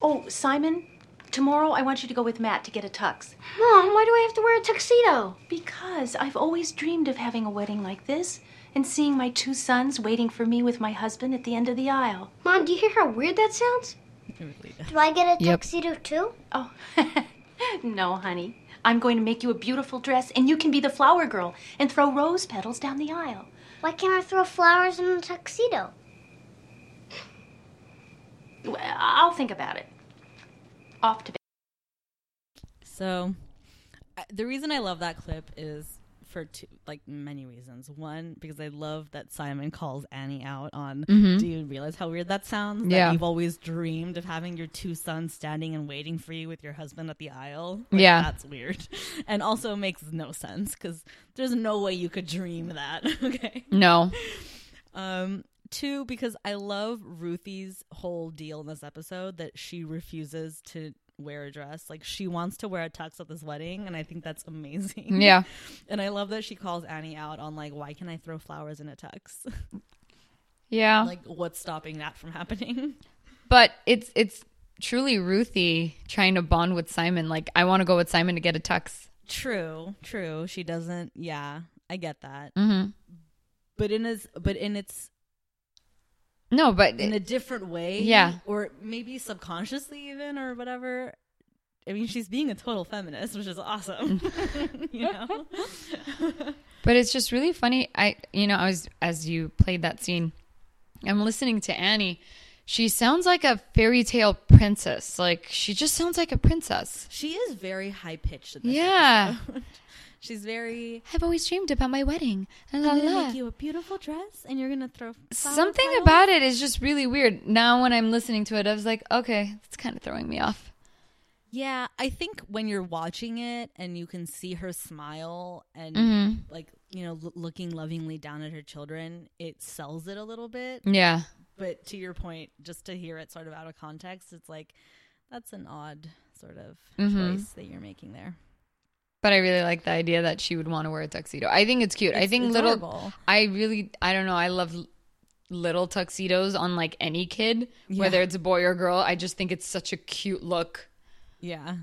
[SPEAKER 4] Oh, Simon, tomorrow I want you to go with Matt to get a tux.
[SPEAKER 5] Mom, why do I have to wear a tuxedo?
[SPEAKER 4] Because I've always dreamed of having a wedding like this and seeing my two sons waiting for me with my husband at the end of the aisle.
[SPEAKER 5] Mom, do you hear how weird that sounds? Do I get a
[SPEAKER 3] Yep.
[SPEAKER 5] tuxedo too?
[SPEAKER 4] Oh, no, honey. I'm going to make you a beautiful dress and you can be the flower girl and throw rose petals down the aisle.
[SPEAKER 5] Why can't I throw flowers in a tuxedo?
[SPEAKER 4] Well, I'll think about it. Off to bed.
[SPEAKER 2] So, I- the reason I love that clip is for two, like many reasons. One, because I love that Simon calls Annie out on. Do you realize how weird that sounds? That
[SPEAKER 3] Yeah.
[SPEAKER 2] you've always dreamed of having your two sons standing and waiting for you with your husband at the aisle. Like,
[SPEAKER 3] Yeah.
[SPEAKER 2] that's weird, and also makes no sense because there's no way you could dream that. okay.
[SPEAKER 3] No.
[SPEAKER 2] Um, two, because I love Ruthie's whole deal in this episode that she refuses to wear a dress. Like she wants to wear a tux at this wedding, and I think that's amazing.
[SPEAKER 3] Yeah.
[SPEAKER 2] And I love that she calls Annie out on like, why can I throw flowers in a tux?
[SPEAKER 3] Yeah.
[SPEAKER 2] like, what's stopping that from happening?
[SPEAKER 3] But it's it's truly Ruthie trying to bond with Simon. Like I want to go with Simon to get a tux.
[SPEAKER 2] True, true. She doesn't. Yeah, I get that.
[SPEAKER 3] Mm-hmm.
[SPEAKER 2] But in its, but in its,
[SPEAKER 3] No, but
[SPEAKER 2] in a different way.
[SPEAKER 3] Yeah.
[SPEAKER 2] Or maybe subconsciously even or whatever. I mean, she's being a total feminist, which is awesome. you know?
[SPEAKER 3] but it's just really funny. I you know I was as you played that scene, I'm listening to Annie. She sounds like a fairy tale princess. Like she just sounds like a princess.
[SPEAKER 2] She is very high pitched
[SPEAKER 3] Yeah.
[SPEAKER 2] She's very.
[SPEAKER 3] I've always dreamed about my wedding. La,
[SPEAKER 2] I'm gonna make you a beautiful dress, and you're gonna throw
[SPEAKER 3] Something about it is just really weird. Now when I'm listening to it, I was like, okay, it's kind of throwing me off.
[SPEAKER 2] Yeah, I think when you're watching it and you can see her smile and
[SPEAKER 3] Mm-hmm.
[SPEAKER 2] like you know l- looking lovingly down at her children, it sells it a little bit.
[SPEAKER 3] Yeah.
[SPEAKER 2] But to your point, just to hear it sort of out of context, it's like that's an odd sort of
[SPEAKER 3] Mhm.
[SPEAKER 2] choice that you're making there.
[SPEAKER 3] But I really like the idea that she would want to wear a tuxedo. I think it's cute. I
[SPEAKER 2] It's
[SPEAKER 3] think little. I really. I don't know. I love little tuxedos on like any kid,
[SPEAKER 2] Yeah.
[SPEAKER 3] whether it's a boy or girl. I just think it's such a cute look.
[SPEAKER 2] Yeah.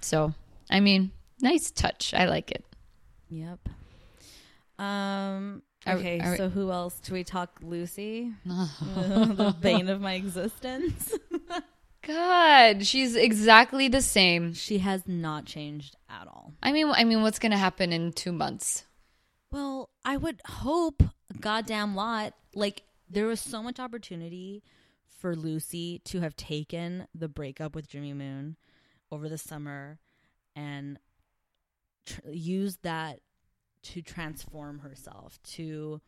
[SPEAKER 3] So, I mean, nice touch. I like it.
[SPEAKER 2] Yep. Um. Okay,
[SPEAKER 3] are we-
[SPEAKER 2] so who else? Do we talk Lucy? the bane of my existence.
[SPEAKER 3] God, she's exactly the same.
[SPEAKER 2] she has not changed at all.
[SPEAKER 3] I mean, I mean, what's gonna happen in two months?
[SPEAKER 2] Well, I would hope a goddamn lot. Like there was so much opportunity for Lucy to have taken the breakup with Jimmy Moon over the summer and tr- used that to transform herself to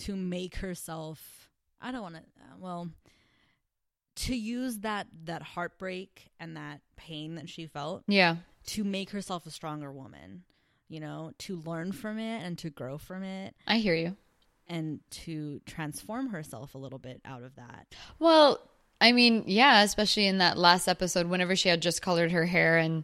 [SPEAKER 2] to make herself I don't want to Uh, well to use that that heartbreak and that pain that she felt
[SPEAKER 3] Yeah,
[SPEAKER 2] to make herself a stronger woman, you know, to learn from it and to grow from it
[SPEAKER 3] I hear you.
[SPEAKER 2] and to transform herself a little bit out of that.
[SPEAKER 3] Well, I mean, yeah, especially in that last episode, whenever she had just colored her hair and,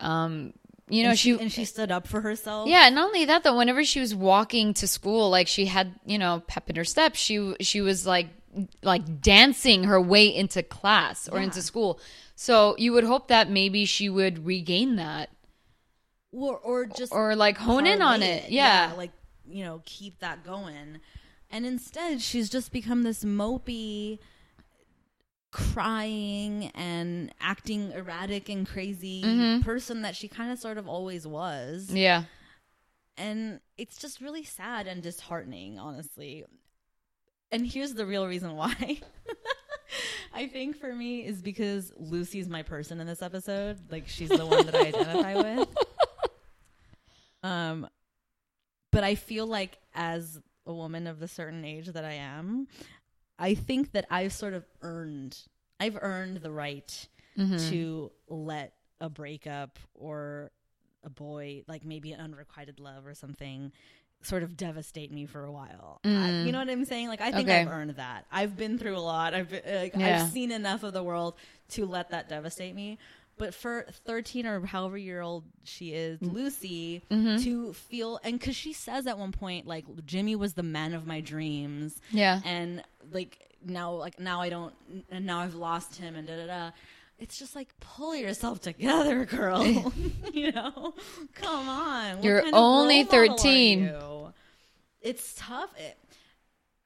[SPEAKER 3] um, you know,
[SPEAKER 2] and
[SPEAKER 3] she,
[SPEAKER 2] and she stood up for herself.
[SPEAKER 3] yeah, and not only that though, whenever she was walking to school, like she had, you know, pep in her step. She she was like like dancing her way into class or into school. So you would hope that maybe she would regain that
[SPEAKER 2] Or or just
[SPEAKER 3] or like hone in on
[SPEAKER 2] parlay
[SPEAKER 3] it. Yeah.
[SPEAKER 2] like you know, keep that going. And instead, she's just become this mopey crying and acting erratic and crazy
[SPEAKER 3] Mm-hmm.
[SPEAKER 2] person that she kind of sort of always was.
[SPEAKER 3] yeah.
[SPEAKER 2] and it's just really sad and disheartening honestly and here's the real reason why. I think for me is because lucy's my person in this episode. Like she's the one that i identify with. Um but i feel like as a woman of the certain age that i am i think that i've sort of earned i've earned the right
[SPEAKER 3] Mm-hmm.
[SPEAKER 2] to let a breakup or a boy, like maybe an unrequited love or something, sort of devastate me for a while. I- mm. you know what I'm saying? Like I think
[SPEAKER 3] Okay.
[SPEAKER 2] I've earned that. I've been through a lot. I've been, like,
[SPEAKER 3] Yeah.
[SPEAKER 2] I've seen enough of the world to let that devastate me. But for 13 or however year old she is, mm. Lucy, mm-hmm. to feel and because she says at one point like Jimmy was the man of my dreams,
[SPEAKER 3] Yeah.
[SPEAKER 2] and like now like now i don't and now i've lost him and da da da it's just like pull yourself together girl you know come on What
[SPEAKER 3] You're only
[SPEAKER 2] role model are
[SPEAKER 3] 13.
[SPEAKER 2] you? it's tough it,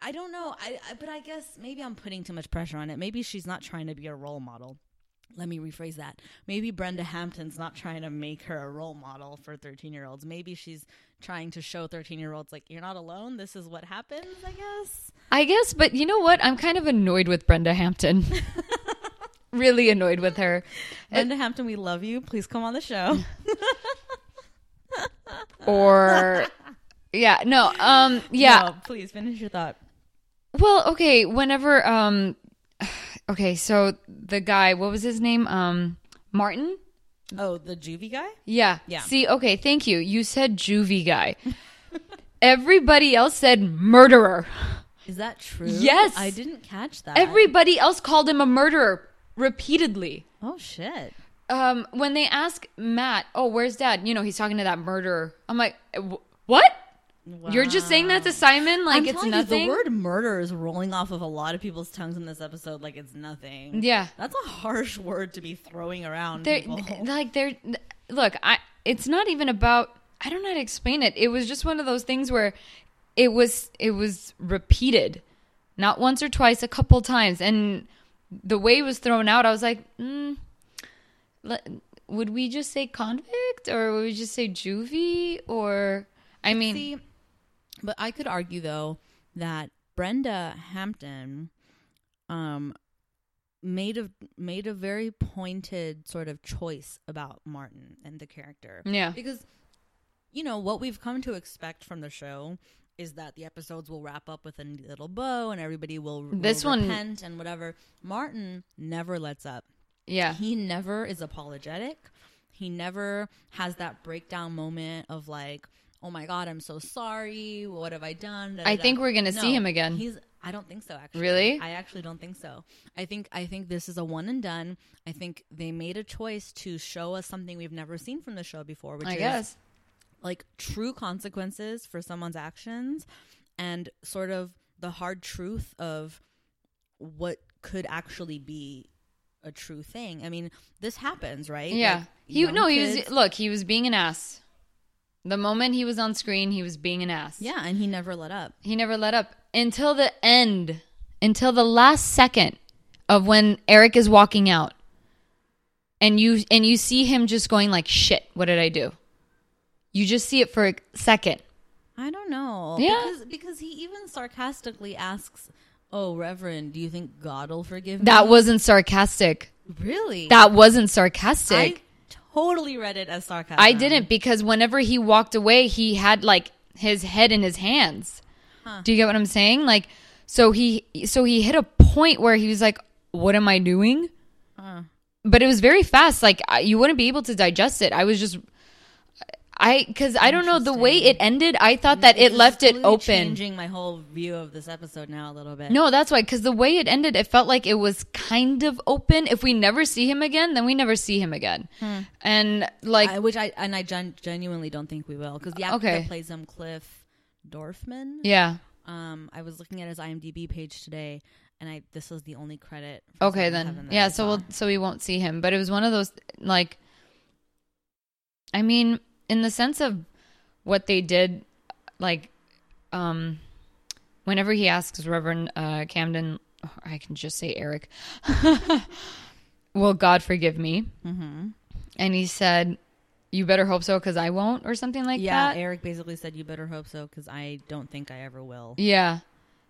[SPEAKER 2] i don't know I, I but i guess maybe i'm putting too much pressure on it maybe she's not trying to be a role model let me rephrase that. Maybe Brenda Hampton's not trying to make her a role model for 13 year olds. Maybe she's trying to show 13 year olds, like, you're not alone. This is what happens, I guess.
[SPEAKER 3] I guess, but you know what? I'm kind of annoyed with Brenda Hampton. really annoyed with her.
[SPEAKER 2] Brenda Hampton, we love you. Please come on the show.
[SPEAKER 3] Or yeah, no, um yeah.
[SPEAKER 2] No, please finish your thought.
[SPEAKER 3] Well, okay, whenever um okay, so the guy, what was his name? Um Martin?
[SPEAKER 2] Oh, the juvie guy?
[SPEAKER 3] Yeah.
[SPEAKER 2] Yeah.
[SPEAKER 3] See, okay, thank you. You said juvie guy. Everybody else said murderer.
[SPEAKER 2] Is that true?
[SPEAKER 3] Yes.
[SPEAKER 2] I didn't catch that.
[SPEAKER 3] Everybody else called him a murderer repeatedly.
[SPEAKER 2] Oh, shit.
[SPEAKER 3] Um when they ask Matt, "Oh, where's dad?" You know, he's talking to that murderer. I'm like, "Wh- "What?" You're just saying that to Simon like
[SPEAKER 2] I'm
[SPEAKER 3] it's nothing.
[SPEAKER 2] You, the word murder is rolling off of a lot of people's tongues in this episode like it's nothing.
[SPEAKER 3] Yeah.
[SPEAKER 2] That's a harsh word to be throwing around.
[SPEAKER 3] they're like they're look i it's not even about i don't know how to explain it it was just one of those things where it was it was repeated not once or twice a couple times and the way it was thrown out i was like mm, would we just say convict or would we just say juvie or i mean
[SPEAKER 2] See, but I could argue though that Brenda Hampton, um, made a made a very pointed sort of choice about Martin and the character.
[SPEAKER 3] Yeah.
[SPEAKER 2] Because you know, what we've come to expect from the show is that the episodes will wrap up with a little bow and everybody will, will
[SPEAKER 3] This one-
[SPEAKER 2] repent and whatever. Martin never lets up.
[SPEAKER 3] Yeah.
[SPEAKER 2] He never is apologetic. He never has that breakdown moment of like, "Oh my god, I'm so sorry. What have I done?" Da, da,
[SPEAKER 3] I
[SPEAKER 2] da.
[SPEAKER 3] think we're gonna see him again.
[SPEAKER 2] He's. I don't think so. Actually,
[SPEAKER 3] Really?
[SPEAKER 2] I actually don't think so. I think. I think this is a one and done. I think they made a choice to show us something we've never seen from the show before, which
[SPEAKER 3] I
[SPEAKER 2] is
[SPEAKER 3] guess.
[SPEAKER 2] Like true consequences for someone's actions and sort of the hard truth of what could actually be a true thing. I mean, this happens, right?
[SPEAKER 3] Yeah.
[SPEAKER 2] Like,
[SPEAKER 3] he no, he was look, he was being an ass. The moment he was on screen, he was being an ass.
[SPEAKER 2] Yeah, and he never let up.
[SPEAKER 3] He never let up until the end, until the last second of when Eric is walking out. And you and you see him just going like, "Shit, what did I do?" You just see it for a second.
[SPEAKER 2] I don't know.
[SPEAKER 3] Yeah.
[SPEAKER 2] Because, because he even sarcastically asks, Oh, Reverend, do you think God will forgive me?
[SPEAKER 3] That wasn't sarcastic.
[SPEAKER 2] really?
[SPEAKER 3] That wasn't sarcastic.
[SPEAKER 2] I totally read it as sarcasm.
[SPEAKER 3] I didn't because whenever he walked away, he had like his head in his hands. Do you get what I'm saying? Like, so he so he hit a point where he was like, "What am I doing?" But it was very fast. Like you wouldn't be able to digest it. I was just, I because I don't know the way it ended. I thought that it
[SPEAKER 2] is
[SPEAKER 3] left it open.
[SPEAKER 2] Changing my whole view of this episode now a little bit.
[SPEAKER 3] No, that's why. Because the way it ended, it felt like it was kind of open. If we never see him again, then we never see him again. And like,
[SPEAKER 2] I, which I and I gen- genuinely don't think we will because the actor
[SPEAKER 3] Okay.
[SPEAKER 2] that plays him, Cliff Dorfman.
[SPEAKER 3] yeah.
[SPEAKER 2] Um, I was looking at his IMDb page today, and I this was the only credit. for
[SPEAKER 3] Okay, then yeah. So we'll so we won't see him. But it was one of those like, I mean, in the sense of what they did, like, um, whenever he asks Reverend uh, Camden, I can just say Eric, will God forgive me? Mm-hmm. And he said, "You better hope so, because I won't," or something like
[SPEAKER 2] yeah,
[SPEAKER 3] that.
[SPEAKER 2] Yeah, Eric basically said, "You better hope so," because I don't think I ever will.
[SPEAKER 3] yeah.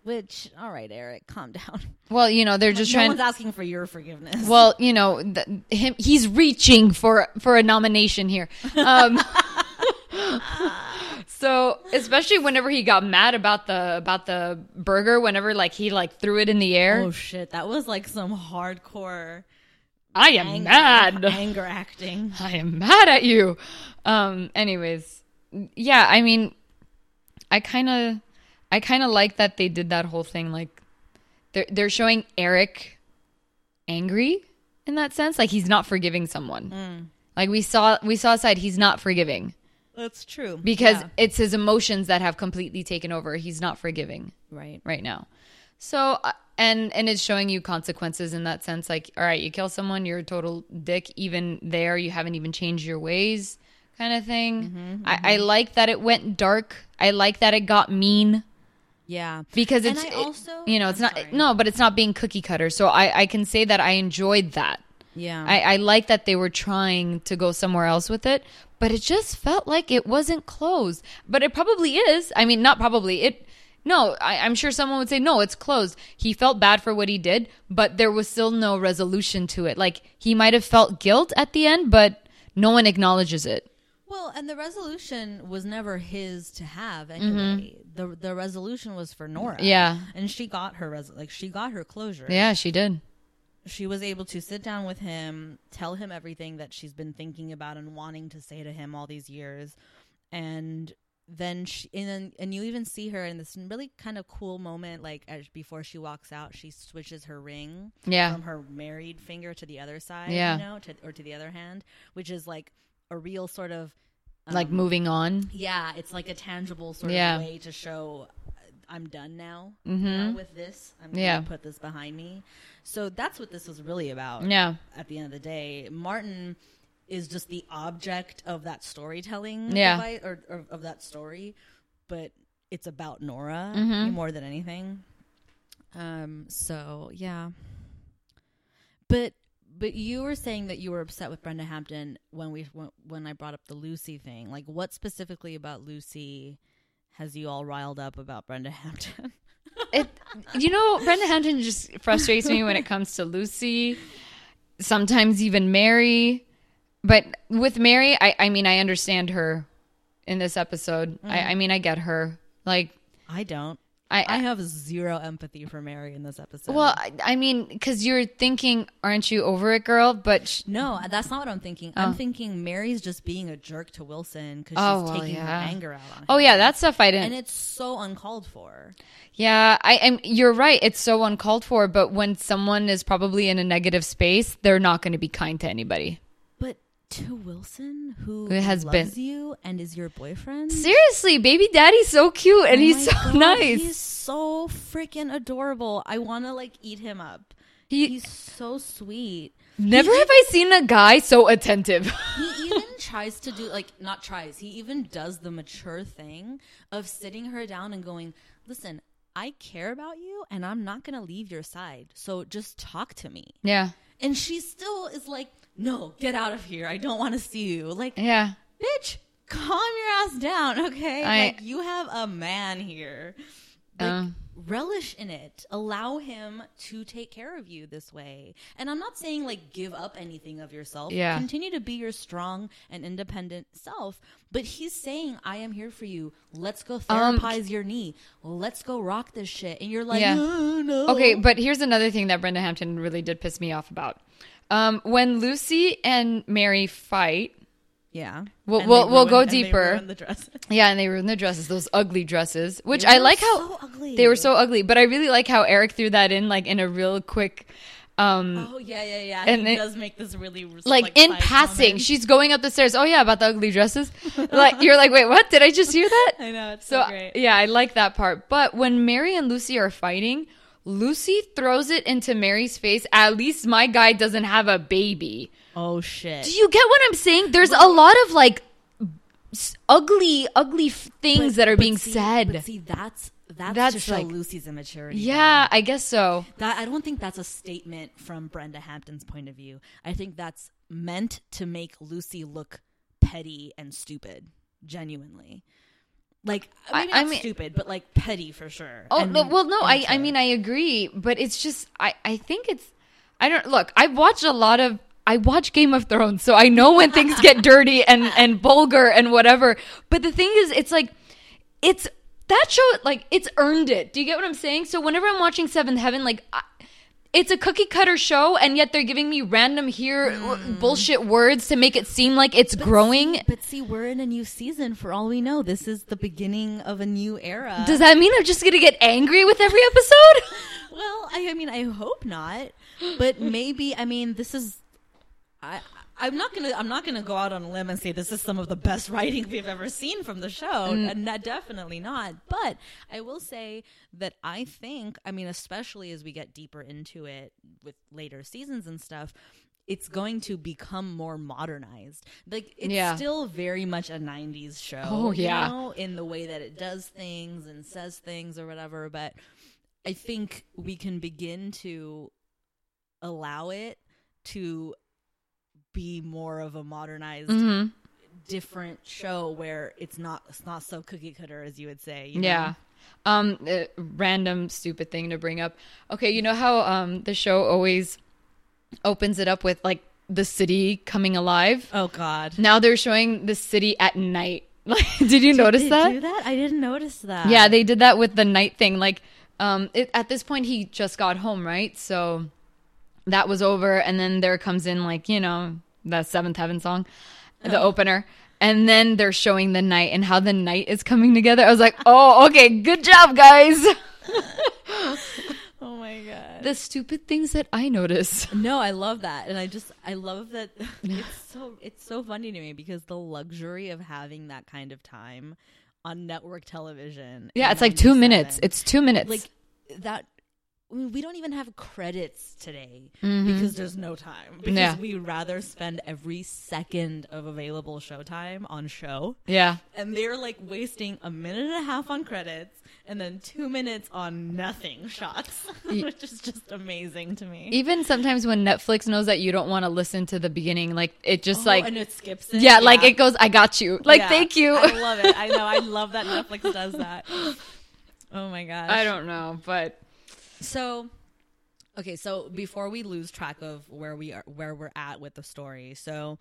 [SPEAKER 2] Which, all right, Eric, calm down.
[SPEAKER 3] Well, you know, they're just
[SPEAKER 2] no
[SPEAKER 3] trying.
[SPEAKER 2] one's asking for your forgiveness.
[SPEAKER 3] Well, you know, th- him he's reaching for for a nomination here. Um, so, especially whenever he got mad about the about the burger, whenever like he like threw it in the air,
[SPEAKER 2] oh shit, that was like some hardcore
[SPEAKER 3] I am
[SPEAKER 2] anger,
[SPEAKER 3] mad.
[SPEAKER 2] anger acting.
[SPEAKER 3] I am mad at you. Um anyways, yeah, I mean I kind of I kind of like that they did that whole thing like they're they're showing Eric angry in that sense, like he's not forgiving someone. Like we saw we saw a side he's not forgiving
[SPEAKER 2] That's true
[SPEAKER 3] because
[SPEAKER 2] Yeah.
[SPEAKER 3] it's his emotions that have completely taken over. He's not forgiving
[SPEAKER 2] right.
[SPEAKER 3] right now. So uh, and and it's showing you consequences in that sense like all right, you kill someone, you're a total dick even there you haven't even changed your ways kind of thing.
[SPEAKER 2] Mm-hmm,
[SPEAKER 3] I, I like that it went dark. I like that it got mean
[SPEAKER 2] Yeah,
[SPEAKER 3] because
[SPEAKER 2] And
[SPEAKER 3] it's it-
[SPEAKER 2] also-
[SPEAKER 3] you know, it's
[SPEAKER 2] I'm
[SPEAKER 3] not
[SPEAKER 2] sorry.
[SPEAKER 3] no, but it's not being cookie cutter. So I I can say that I enjoyed that.
[SPEAKER 2] yeah.
[SPEAKER 3] I, I like that they were trying to go somewhere else with it, but it just felt like it wasn't closed. But it probably is. I mean, not probably. It no, I, I'm sure someone would say no, it's closed. He felt bad for what he did, but there was still no resolution to it. Like he might have felt guilt at the end, but no one acknowledges it.
[SPEAKER 2] Well, and the resolution was never his to have anyway. The the resolution was for Nora.
[SPEAKER 3] Mm-hmm. Yeah.
[SPEAKER 2] and she got her res- like she got her closure.
[SPEAKER 3] Yeah, she did.
[SPEAKER 2] She was able to sit down with him, tell him everything that she's been thinking about and wanting to say to him all these years, and then she and then and you even see her in this really kind of cool moment, like as before she walks out, she switches her ring
[SPEAKER 3] Yeah.
[SPEAKER 2] from her married finger to the other side,
[SPEAKER 3] Yeah.
[SPEAKER 2] you know, to, or to the other hand, which is like a real sort of
[SPEAKER 3] like
[SPEAKER 2] um,
[SPEAKER 3] moving on.
[SPEAKER 2] yeah, it's like a tangible sort
[SPEAKER 3] Yeah.
[SPEAKER 2] of way to show I'm done now
[SPEAKER 3] Mhm.
[SPEAKER 2] you know, with this. I'm
[SPEAKER 3] Yeah.
[SPEAKER 2] gonna put this behind me. So that's what this was really about.
[SPEAKER 3] Yeah.
[SPEAKER 2] At the end of the day, Martin is just the object of that storytelling,
[SPEAKER 3] Yeah.
[SPEAKER 2] device, or, or of that story, but it's about Nora
[SPEAKER 3] Mhm.
[SPEAKER 2] more than anything. Um. So yeah. But but you were saying that you were upset with Brenda Hampton when we when I brought up the Lucy thing. Like, what specifically about Lucy has you all riled up about Brenda Hampton?
[SPEAKER 3] it, you know, Brenda Hampton just frustrates me when it comes to Lucy. Sometimes even Mary, but with Mary, I, I mean, I understand her in this episode. I, mm-hmm. I mean, I get her. Like,
[SPEAKER 2] I don't.
[SPEAKER 3] I,
[SPEAKER 2] I have zero empathy for Mary in this episode.
[SPEAKER 3] well, I, I mean, because you're thinking, aren't you over it, girl? But sh-
[SPEAKER 2] no, that's not what I'm thinking. I'm oh. thinking Mary's just being a jerk to Wilson because oh, she's
[SPEAKER 3] Oh, well,
[SPEAKER 2] taking
[SPEAKER 3] yeah.
[SPEAKER 2] her anger out on him.
[SPEAKER 3] oh yeah, that stuff I didn't.
[SPEAKER 2] and it's so uncalled for.
[SPEAKER 3] Yeah, I am. You're right. It's so uncalled for. But when someone is probably in a negative space, they're not going to be kind to anybody.
[SPEAKER 2] To Wilson, who
[SPEAKER 3] has
[SPEAKER 2] loves
[SPEAKER 3] been-
[SPEAKER 2] you and is your boyfriend,
[SPEAKER 3] Seriously, baby daddy's so cute and
[SPEAKER 2] Oh
[SPEAKER 3] he's so
[SPEAKER 2] God,
[SPEAKER 3] nice.
[SPEAKER 2] He's so freaking adorable. I want to like eat him up.
[SPEAKER 3] He-
[SPEAKER 2] he's so sweet.
[SPEAKER 3] Never have I seen a guy so attentive.
[SPEAKER 2] He even tries to do like not tries. He even does the mature thing of sitting her down and going, "Listen, I care about you and I'm not going to leave your side. So just talk to me."
[SPEAKER 3] yeah,
[SPEAKER 2] And she still is like, "No, get out of here. I don't want to see you." Like,
[SPEAKER 3] yeah.
[SPEAKER 2] bitch, calm your ass down, okay?
[SPEAKER 3] I-
[SPEAKER 2] like you have a man here. Like, relish in it. Allow him to take care of you this way. And I'm not saying like give up anything of yourself.
[SPEAKER 3] Yeah.
[SPEAKER 2] Continue to be your strong and independent self. But he's saying, I am here for you. Let's go
[SPEAKER 3] Um,
[SPEAKER 2] therapize your knee. Let's go rock this shit. And you're like,
[SPEAKER 3] Yeah.
[SPEAKER 2] "Oh, no.
[SPEAKER 3] Okay, but here's another thing that Brenda Hampton really did piss me off about. Um, when Lucy and Mary fight,
[SPEAKER 2] Yeah.
[SPEAKER 3] We'll-
[SPEAKER 2] And
[SPEAKER 3] we'll- go
[SPEAKER 2] ruin- and they
[SPEAKER 3] deeper.
[SPEAKER 2] ruin the dresses.
[SPEAKER 3] yeah, and they in the dresses, those ugly dresses, which
[SPEAKER 2] They
[SPEAKER 3] I like how
[SPEAKER 2] so ugly.
[SPEAKER 3] they were so ugly. But I really like how Eric threw that in, like in a real quick, um,
[SPEAKER 2] Oh yeah, yeah, yeah.
[SPEAKER 3] And it-
[SPEAKER 2] does make this really
[SPEAKER 3] like, in passing.
[SPEAKER 2] comment.
[SPEAKER 3] She's going up the stairs. Oh yeah, about the ugly dresses. like you're like, wait, what? Did I just hear that?
[SPEAKER 2] I know it's so,
[SPEAKER 3] So
[SPEAKER 2] great.
[SPEAKER 3] yeah, I like that part. But when Mary and Lucy are fighting, Lucy throws it into Mary's face. At least my guy doesn't have a baby.
[SPEAKER 2] Oh shit.
[SPEAKER 3] Do you get what I'm saying? There's a lot of like ugly, ugly f- things
[SPEAKER 2] But-
[SPEAKER 3] that are being
[SPEAKER 2] see-
[SPEAKER 3] said.
[SPEAKER 2] But see, that's that's,
[SPEAKER 3] That's
[SPEAKER 2] to show
[SPEAKER 3] like-
[SPEAKER 2] Lucy's immaturity.
[SPEAKER 3] yeah, I guess so.
[SPEAKER 2] That I don't think that's a statement from Brenda Hampton's point of view. I think that's meant to make Lucy look petty and stupid, genuinely. Like I mean,
[SPEAKER 3] I- I mean-
[SPEAKER 2] stupid, but like petty for sure.
[SPEAKER 3] Oh
[SPEAKER 2] And
[SPEAKER 3] no, well, no, I, I mean, I agree, but it's just, I, I think it's, I don't look. I've watched a lot of, I watch Game of Thrones, so I know when things get dirty and and vulgar and whatever. But the thing is, it's like, it's that show, like, it's earned it. Do you get what I'm saying? So whenever I'm watching Seventh Heaven, like. I, it's a cookie cutter show, and yet they're giving me random here mm. bullshit words to make it seem like it's growing.
[SPEAKER 2] But see, we're in a new season. For all we know, this is the beginning of a new era.
[SPEAKER 3] Does that mean I'm just gonna get angry with every episode?
[SPEAKER 2] Well, I, I mean, I hope not, but maybe. I mean, this is. I I'm not gonna I'm not gonna go out on a limb and say this is some of the best writing we've ever seen from the show, mm. and that definitely not. But I will say that I think, I mean, especially as we get deeper into it with later seasons and stuff. It's going to become more modernized. Like it's
[SPEAKER 3] Yeah.
[SPEAKER 2] still very much a '90s show.
[SPEAKER 3] Oh,
[SPEAKER 2] you
[SPEAKER 3] yeah.
[SPEAKER 2] know, in the way that it does things and says things or whatever. But I think we can begin to allow it to be more of a modernized,
[SPEAKER 3] Mm-hmm.
[SPEAKER 2] different show where it's not it's not so cookie cutter as you would say. you know?
[SPEAKER 3] Yeah. Um, uh, random stupid thing to bring up. Okay, you know how um the show always opens it up with like the city coming alive.
[SPEAKER 2] Oh God.
[SPEAKER 3] Now they're showing the city at night. Like, did you notice
[SPEAKER 2] They
[SPEAKER 3] that?
[SPEAKER 2] do that? I didn't notice that.
[SPEAKER 3] Yeah, they did that with the night thing. Like, um, it, at this point he just got home, right? So that was over, and then there comes in like you know the Seventh Heaven song, the oh. opener. And then they're showing the night and how the night is coming together. I was like, oh, okay, good job, guys.
[SPEAKER 2] Oh my God.
[SPEAKER 3] the stupid things that I notice.
[SPEAKER 2] No, I love that, and I just I love that it's so it's so funny to me because the luxury of having that kind of time on network television.
[SPEAKER 3] Yeah, it's like two minutes. It's two minutes.
[SPEAKER 2] like that. I mean, we don't even have credits today
[SPEAKER 3] Mm-hmm.
[SPEAKER 2] because there's no time. Because
[SPEAKER 3] Yeah.
[SPEAKER 2] we rather spend every second of available showtime on show,
[SPEAKER 3] yeah.
[SPEAKER 2] and they're like wasting a minute and a half on credits and then two minutes on nothing shots, which is just amazing to me.
[SPEAKER 3] Even sometimes when Netflix knows that you don't want to listen to the beginning, like it just
[SPEAKER 2] Oh,
[SPEAKER 3] like
[SPEAKER 2] and it skips it.
[SPEAKER 3] yeah, like it goes. I got you. Like
[SPEAKER 2] Yeah.
[SPEAKER 3] thank you.
[SPEAKER 2] I love it. I know. I love that Netflix does that. oh my gosh.
[SPEAKER 3] I don't know, but
[SPEAKER 2] So, okay, so before we lose track of where we are, where we're at with the story, so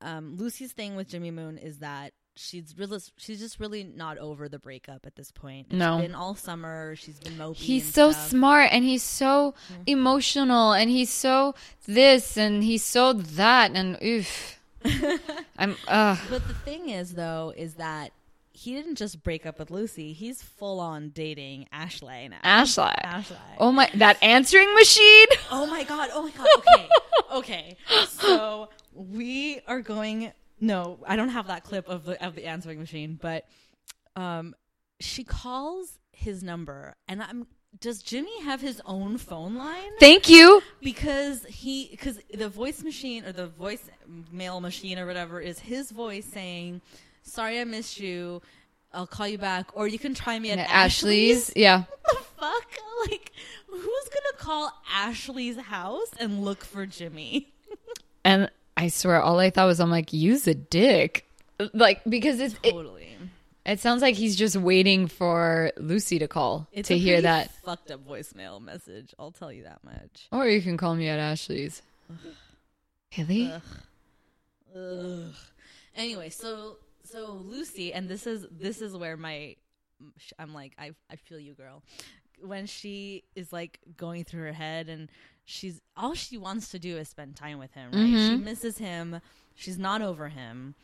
[SPEAKER 2] um, Lucy's thing with Jimmy Moon is that she's really, she's just really not over the breakup at this point.
[SPEAKER 3] No.
[SPEAKER 2] it's been all summer. She's been mopey.
[SPEAKER 3] he's
[SPEAKER 2] and
[SPEAKER 3] so
[SPEAKER 2] stuff.
[SPEAKER 3] smart and he's so emotional and he's so this and he's so that and oof. I'm uh
[SPEAKER 2] But the thing is, though, is that he didn't just break up with Lucy. He's full on dating Ashley now.
[SPEAKER 3] Ashley.
[SPEAKER 2] Ashley.
[SPEAKER 3] Oh my that answering machine.
[SPEAKER 2] Oh my god. Oh my god. Okay. okay. So we are going. No, I don't have that clip of the of the answering machine, but um, she calls his number, and I'm. Does Jimmy have his own phone line?
[SPEAKER 3] Thank you.
[SPEAKER 2] Because he, because the voice machine or the voice mail machine or whatever is his voice saying, "Sorry, I missed you. I'll call you back, or you can try me at
[SPEAKER 3] Ashley's. Yeah.
[SPEAKER 2] the fuck? Like, who's gonna call Ashley's house and look for Jimmy?
[SPEAKER 3] And I swear all I thought was I'm like use a dick. Like because it's it,
[SPEAKER 2] Totally.
[SPEAKER 3] it sounds like he's just waiting for Lucy to call
[SPEAKER 2] It's
[SPEAKER 3] to hear that.
[SPEAKER 2] fucked up voicemail message. I'll tell you that much.
[SPEAKER 3] Or you can call me at Ashley's. Really?
[SPEAKER 2] Ugh. Anyway, so so Lucy, and this is this is where my I'm like I I feel you, girl. When she is like going through her head, and she's all she wants to do is spend time with him. Right? She mm-hmm. misses him. She's not over him.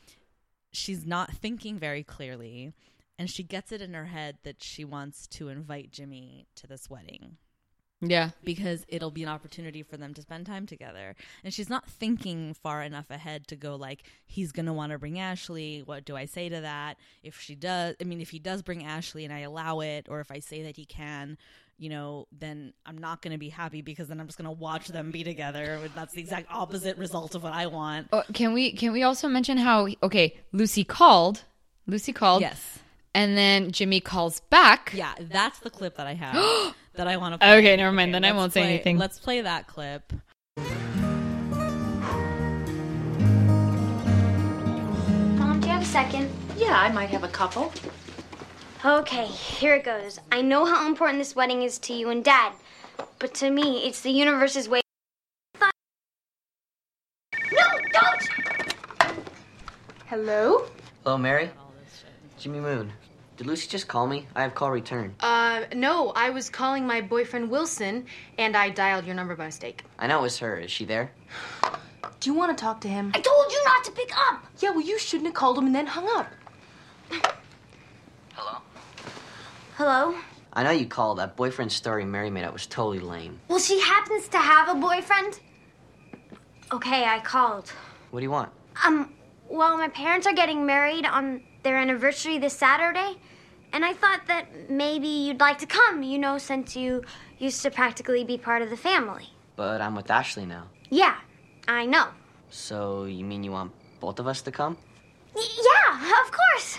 [SPEAKER 2] She's not thinking very clearly, and she gets it in her head that she wants to invite Jimmy to this wedding
[SPEAKER 3] Yeah.
[SPEAKER 2] because it'll be an opportunity for them to spend time together. And she's not thinking far enough ahead to go like he's going to want to bring Ashley. What do I say to that? If she does, I mean if he does bring Ashley and I allow it or if I say that he can, you know, then I'm not going to be happy because then I'm just going to watch them be together. That's the exact opposite result of what I want.
[SPEAKER 3] Oh, can we can we also mention how okay, Lucy called. Lucy called.
[SPEAKER 2] Yes.
[SPEAKER 3] And then Jimmy calls back.
[SPEAKER 2] Yeah, that's the clip that I have that I want to play.
[SPEAKER 3] Okay, never mind, then I won't say anything.
[SPEAKER 2] Let's play that clip.
[SPEAKER 5] Mom, do you have a second?
[SPEAKER 4] Yeah, I might have a couple.
[SPEAKER 5] Okay, here it goes. I know how important this wedding is to you and Dad, but to me, it's the universe's way. No, don't!
[SPEAKER 6] Hello?
[SPEAKER 7] Hello, Mary. Jimmy Moon. Did Lucy just call me? I have call return.
[SPEAKER 6] Uh, no, I was calling my boyfriend Wilson, and I dialed your number by mistake.
[SPEAKER 7] I know it was her. Is she there?
[SPEAKER 6] Do you want to talk to him?
[SPEAKER 5] I told you not to pick up!
[SPEAKER 6] Yeah, well, you shouldn't have called him and then hung up.
[SPEAKER 7] Hello?
[SPEAKER 5] Hello?
[SPEAKER 7] I know you called. That boyfriend story Mary made up was totally lame.
[SPEAKER 5] Well, she happens to have a boyfriend. Okay, I called.
[SPEAKER 7] What do you want?
[SPEAKER 5] Um, well, my parents are getting married on their anniversary this Saturday, and I thought that maybe you'd like to come, you know, since you used to practically be part of the family.
[SPEAKER 7] But I'm with Ashley now.
[SPEAKER 5] Yeah, I know.
[SPEAKER 7] So you mean you want both of us to come?
[SPEAKER 5] Y- yeah, of course.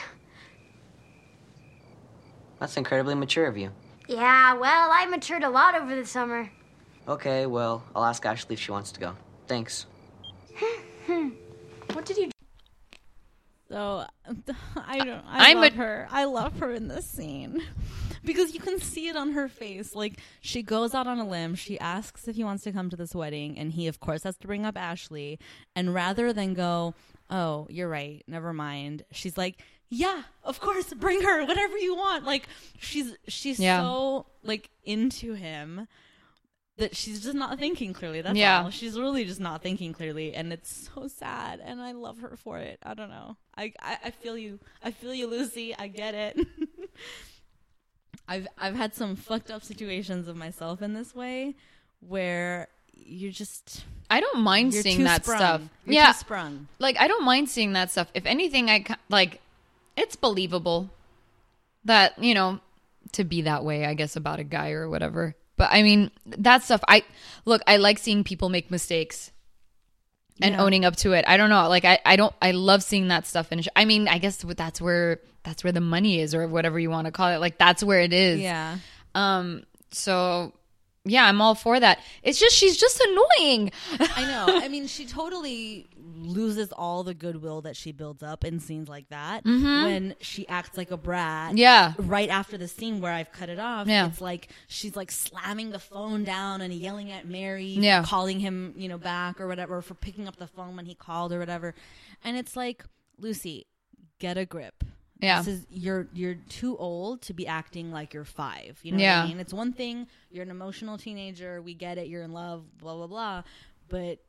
[SPEAKER 7] That's incredibly mature of you.
[SPEAKER 5] Yeah, well, I matured a lot over the summer.
[SPEAKER 7] Okay, well, I'll ask Ashley if she wants to go. Thanks.
[SPEAKER 6] What did you
[SPEAKER 2] So I don't. I
[SPEAKER 3] I'm
[SPEAKER 2] love
[SPEAKER 3] a-
[SPEAKER 2] her. I love her in this scene because you can see it on her face. Like she goes out on a limb. She asks if he wants to come to this wedding, and he, of course, has to bring up Ashley. And rather than go, "Oh, you're right. Never mind," she's like, "Yeah, of course, bring her. Whatever you want." Like she's she's
[SPEAKER 3] Yeah.
[SPEAKER 2] so like into him that she's just not thinking clearly. That's
[SPEAKER 3] Yeah.
[SPEAKER 2] all. She's really just not thinking clearly, and it's so sad. And I love her for it. I don't know. I I, I feel you. I feel you, Lucy. I get it. I've I've had some fucked up situations of myself in this way, where you're just
[SPEAKER 3] I don't mind seeing that
[SPEAKER 2] sprung.
[SPEAKER 3] stuff.
[SPEAKER 2] You're
[SPEAKER 3] yeah.
[SPEAKER 2] sprung.
[SPEAKER 3] like I don't mind seeing that stuff. If anything, I like it's believable that you know to be that way. I guess about a guy or whatever. But I mean that stuff. I look. I like seeing people make mistakes and owning up to it. I don't know. Like I, I don't. I love seeing that stuff. And I mean, I guess that's where that's where the money is, or whatever you want to call it. Like that's where it is.
[SPEAKER 2] Yeah.
[SPEAKER 3] Um. So yeah, I'm all for that. It's just she's just annoying.
[SPEAKER 2] I know. I mean, she totally loses all the goodwill that she builds up in scenes like that when she acts like a brat.
[SPEAKER 3] Mm-hmm. Yeah.
[SPEAKER 2] Right after the scene where I've cut it off,
[SPEAKER 3] Yeah.
[SPEAKER 2] it's like she's like slamming the phone down and yelling at Mary,
[SPEAKER 3] Yeah.
[SPEAKER 2] calling him, you know, back or whatever for picking up the phone when he called or whatever. And it's like, Lucy, get a grip.
[SPEAKER 3] Yeah.
[SPEAKER 2] This is you're you're too old to be acting like you're five. You know
[SPEAKER 3] Yeah.
[SPEAKER 2] what I mean? It's one thing, you're an emotional teenager, we get it, you're in love, blah blah blah. But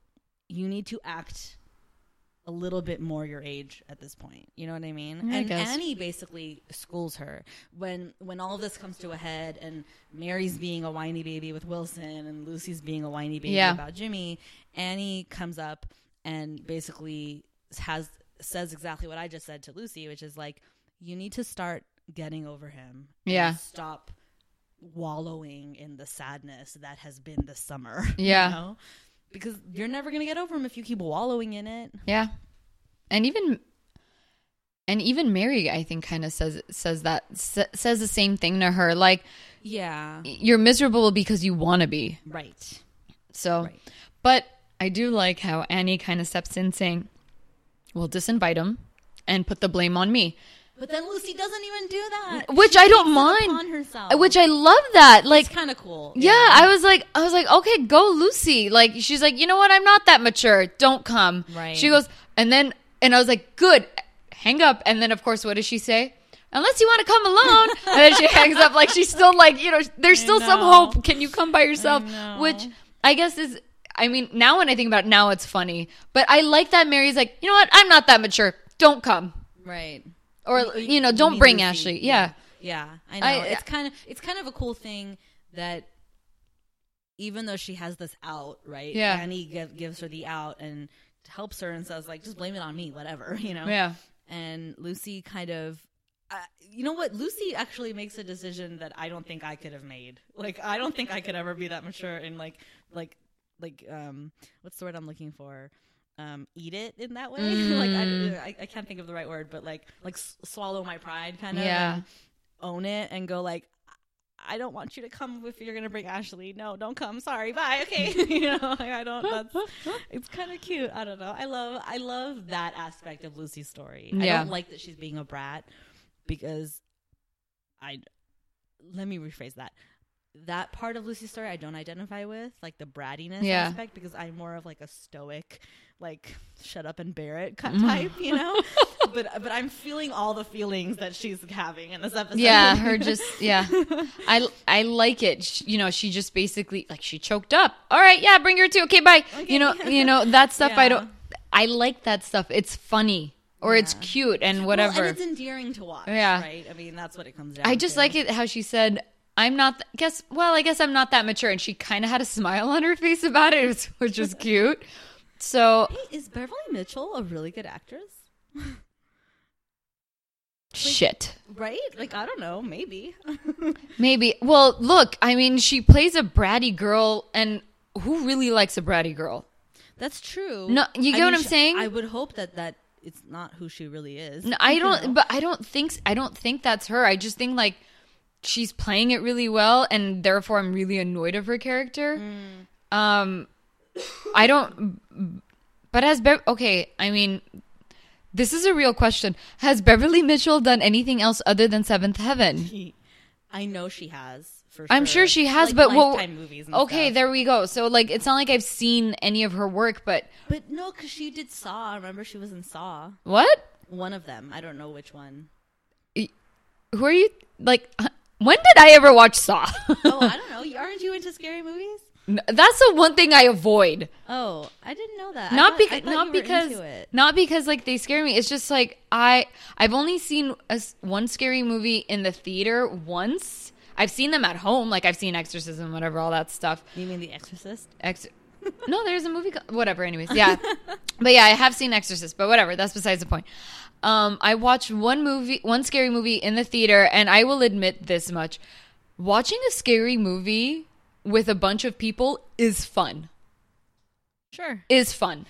[SPEAKER 2] you need to act a little bit more your age at this point. You know what I mean?
[SPEAKER 3] I
[SPEAKER 2] and
[SPEAKER 3] guess.
[SPEAKER 2] Annie basically schools her when when all of this comes to a head and Mary's being a whiny baby with Wilson and Lucy's being a whiny baby
[SPEAKER 3] Yeah.
[SPEAKER 2] about Jimmy. Annie comes up and basically has says exactly what I just said to Lucy, which is like you need to start getting over him. and
[SPEAKER 3] Yeah.
[SPEAKER 2] Stop wallowing in the sadness that has been this summer.
[SPEAKER 3] Yeah.
[SPEAKER 2] You know? Because you're never gonna get over him if you keep wallowing in it.
[SPEAKER 3] Yeah. And even and even Mary I think kind of says says that sa- says the same thing to her like
[SPEAKER 2] Yeah.
[SPEAKER 3] you're miserable because you want to be.
[SPEAKER 2] Right.
[SPEAKER 3] So
[SPEAKER 2] Right.
[SPEAKER 3] but I do like how Annie kind of steps in saying, "Well, disinvite him and put the blame on me."
[SPEAKER 2] But then Lucy doesn't even do that.
[SPEAKER 3] Which
[SPEAKER 2] She
[SPEAKER 3] I don't mind.
[SPEAKER 2] herself.
[SPEAKER 3] Uh, which I love that. Like
[SPEAKER 2] it's kind of cool.
[SPEAKER 3] Yeah, I was like, I was like, okay, go, Lucy. Like, she's like, you know what? I'm not that mature. Don't come.
[SPEAKER 2] Right.
[SPEAKER 3] She goes, and then, and I was like, good. Hang up. And then, of course, what does she say? Unless you want to come alone. and then she hangs up. Like she's still like, you know, there's still some hope. Can you come by yourself?
[SPEAKER 2] know.
[SPEAKER 3] Which I guess is. I mean, now when I think about it, now it's funny. But I like that Mary's like, you know what? I'm not that mature. Don't come.
[SPEAKER 2] Right.
[SPEAKER 3] Or you know, don't bring Ashley. Yeah.
[SPEAKER 2] Yeah, I know.
[SPEAKER 3] I-
[SPEAKER 2] it's kind of it's kind of a cool thing that even though she has this out, right?
[SPEAKER 3] Yeah.
[SPEAKER 2] Annie give, gives her the out and helps her and says like, just blame it on me, whatever, you know.
[SPEAKER 3] Yeah.
[SPEAKER 2] And Lucy kind of. Uh, you know what? Lucy actually makes a decision that I don't think I could have made. Like, I don't think I could ever be that mature and like, like, like, um, what's the word I'm looking for? Um, eat it in that way. like,
[SPEAKER 3] Mm.
[SPEAKER 2] I, I, I can't think of the right word, but like, like swallow my pride, kind of.
[SPEAKER 3] Yeah.
[SPEAKER 2] own it and go like I don't want you to come if you're gonna bring Ashley. No, don't come. Sorry, bye. Okay, you know, like, I don't. That's it's kind of cute. I don't know. I love I love that aspect of Lucy's story.
[SPEAKER 3] Yeah.
[SPEAKER 2] I don't like that she's being a brat because I let me rephrase that. That part of Lucy's story I don't identify with, like the brattiness
[SPEAKER 3] Yeah.
[SPEAKER 2] aspect, because I'm more of like a stoic, like shut up and bear it kind mm. type, you know. but but I'm feeling all the feelings that she's having in this episode.
[SPEAKER 3] Yeah, her just yeah. I I like it. Sh you know, she just basically like she choked up. All right, yeah, bring her too. Okay, bye. You know, you know that stuff. I don't. I like that stuff. It's funny or it's cute and
[SPEAKER 2] Well,
[SPEAKER 3] whatever.
[SPEAKER 2] and it's endearing to watch.
[SPEAKER 3] Yeah.
[SPEAKER 2] right. I mean, that's what it comes down. To.
[SPEAKER 3] I just
[SPEAKER 2] to.
[SPEAKER 3] like it how she said. I'm not. th- guess. Well, I guess I'm not that mature, and she kind of had a smile on her face about it, which- was cute. So
[SPEAKER 2] Hey, is Beverly Mitchell a really good actress?
[SPEAKER 3] shit.
[SPEAKER 2] Right? Like I don't know. Maybe.
[SPEAKER 3] Maybe. Well, look. I mean, she plays a bratty girl, and who really likes a bratty girl?
[SPEAKER 2] That's true.
[SPEAKER 3] No, you get
[SPEAKER 2] I
[SPEAKER 3] what
[SPEAKER 2] mean,
[SPEAKER 3] I'm
[SPEAKER 2] sh-
[SPEAKER 3] saying?
[SPEAKER 2] I would hope that that it's not who she really is.
[SPEAKER 3] No, I don't.
[SPEAKER 2] know?
[SPEAKER 3] But I don't think. I don't think that's her. I just think like she's playing it really well, and therefore I'm really annoyed of her character. Um, I don't. But has Bev? Okay, I mean, this is a real question. Has Beverly Mitchell done anything else other than Seventh Heaven?
[SPEAKER 2] I know she has. For
[SPEAKER 3] I'm sure she has,
[SPEAKER 2] Like
[SPEAKER 3] but what?
[SPEAKER 2] Lifetime movies. And
[SPEAKER 3] Okay,
[SPEAKER 2] stuff.
[SPEAKER 3] there we go. So like, it's not like I've seen any of her work, but
[SPEAKER 2] But no, because she did Saw. Remember, she was in Saw.
[SPEAKER 3] what?
[SPEAKER 2] One of them. I don't know which one.
[SPEAKER 3] Who are you? Like, when did I ever watch Saw?
[SPEAKER 2] Oh, I don't know. Aren't you into scary movies?
[SPEAKER 3] That's the one thing I avoid.
[SPEAKER 2] Oh, I didn't know that.
[SPEAKER 3] Not because
[SPEAKER 2] thought
[SPEAKER 3] not because not because like they scare me. It's just like I I've only seen a one scary movie in the theater once. I've seen them at home, like I've seen Exorcism, whatever, all that stuff.
[SPEAKER 2] You mean The Exorcist?
[SPEAKER 3] Ex- no, there's a movie. Co- whatever. Anyways, yeah, but yeah, I have seen Exorcist, but whatever. That's besides the point. Um, I watched one movie, one scary movie in the theater, and I will admit this much: watching a scary movie with a bunch of people is fun.
[SPEAKER 2] Sure.
[SPEAKER 3] Is fun.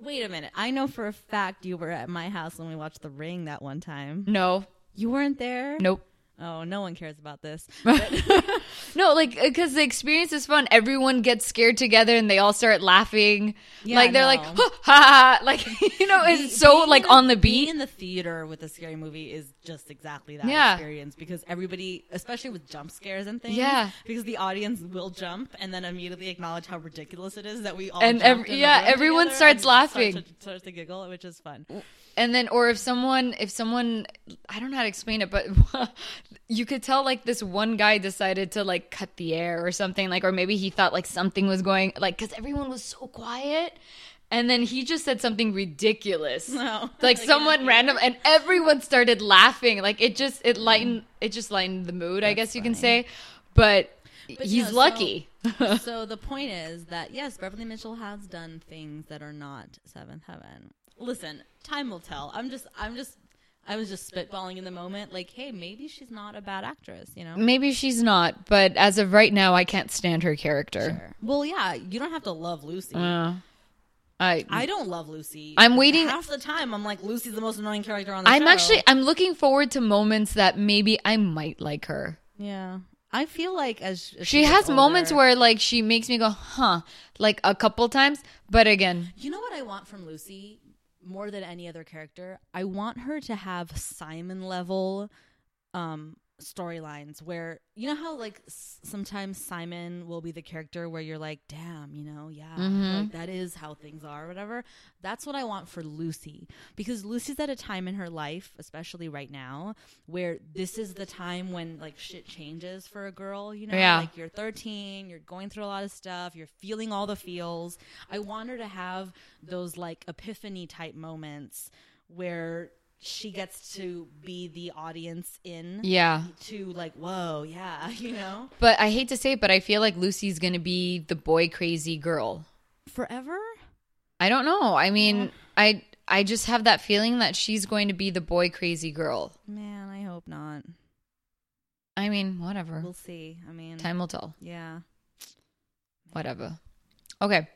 [SPEAKER 2] Wait a minute. I know for a fact you were at my house when we watched The Ring that one time.
[SPEAKER 3] No,
[SPEAKER 2] You weren't there?
[SPEAKER 3] nope.
[SPEAKER 2] Oh, no one cares about this.
[SPEAKER 3] No, like because the experience is fun. Everyone gets scared together and they all start laughing.
[SPEAKER 2] Yeah,
[SPEAKER 3] like they're
[SPEAKER 2] no.
[SPEAKER 3] like, ha, ha, like you know, it's so
[SPEAKER 2] being
[SPEAKER 3] like on the
[SPEAKER 2] being
[SPEAKER 3] beat.
[SPEAKER 2] in the theater with a scary movie is just exactly that
[SPEAKER 3] Yeah.
[SPEAKER 2] experience because everybody, especially with jump scares and things,
[SPEAKER 3] Yeah.
[SPEAKER 2] because the audience will jump and then immediately acknowledge how ridiculous it is that we all
[SPEAKER 3] And
[SPEAKER 2] jumped
[SPEAKER 3] ev-
[SPEAKER 2] in the
[SPEAKER 3] yeah, everyone starts laughing.
[SPEAKER 2] to, starts to giggle, which is fun.
[SPEAKER 3] and then or if someone if someone i don't know how to explain it but you could tell like this one guy decided to like cut the air or something like or maybe he thought like something was going like because everyone was so quiet and then he just said something ridiculous oh,
[SPEAKER 2] No.
[SPEAKER 3] like someone random and everyone started laughing like it just it lightened it just lightened the mood i guess you can say but,
[SPEAKER 2] But
[SPEAKER 3] he's
[SPEAKER 2] no, so-
[SPEAKER 3] lucky
[SPEAKER 2] so the point is that yes, Beverly Mitchell has done things that are not Seventh Heaven. Listen, time will tell. I'm just, I'm just, I was just spitballing in the moment. Like, hey, maybe she's not a bad actress. You know.
[SPEAKER 3] maybe she's not but as of right now i can't stand her character
[SPEAKER 2] Well, yeah, you don't have to love Lucy.
[SPEAKER 3] Uh, i
[SPEAKER 2] I don't love Lucy.
[SPEAKER 3] I'm waiting-
[SPEAKER 2] half the time. I'm like Lucy's the most annoying character on the
[SPEAKER 3] I'm
[SPEAKER 2] show.
[SPEAKER 3] actually I'm looking forward to moments that maybe I might like her.
[SPEAKER 2] yeah. I feel like as, as
[SPEAKER 3] She has moments where like she makes me go, "Huh," like a couple times, but again,
[SPEAKER 2] You know what I want from Lucy more than any other character? I want her to have Simon level um storylines where you know how like s- sometimes Simon will be the character where you're like, "Damn, you know, yeah, like mm-hmm. that is how things are, whatever." That's what I want for Lucy because Lucy's at a time in her life, especially right now, where this is the time when like shit changes for a girl, you know,
[SPEAKER 3] Yeah.
[SPEAKER 2] like you're 13, you're going through a lot of stuff, you're feeling all the feels. I want her to have those like epiphany type moments where she gets to be the audience in
[SPEAKER 3] yeah.
[SPEAKER 2] to like, whoa, yeah, you know,
[SPEAKER 3] But I hate to say it, but I feel like Lucy's going to be the boy crazy girl.
[SPEAKER 2] forever.
[SPEAKER 3] I don't know. I mean, I I just have that feeling that she's going to be the boy crazy girl.
[SPEAKER 2] Man, I hope not.
[SPEAKER 3] I mean, whatever.
[SPEAKER 2] We'll see. I mean,
[SPEAKER 3] Time will tell.
[SPEAKER 2] yeah.
[SPEAKER 3] Whatever. Okay.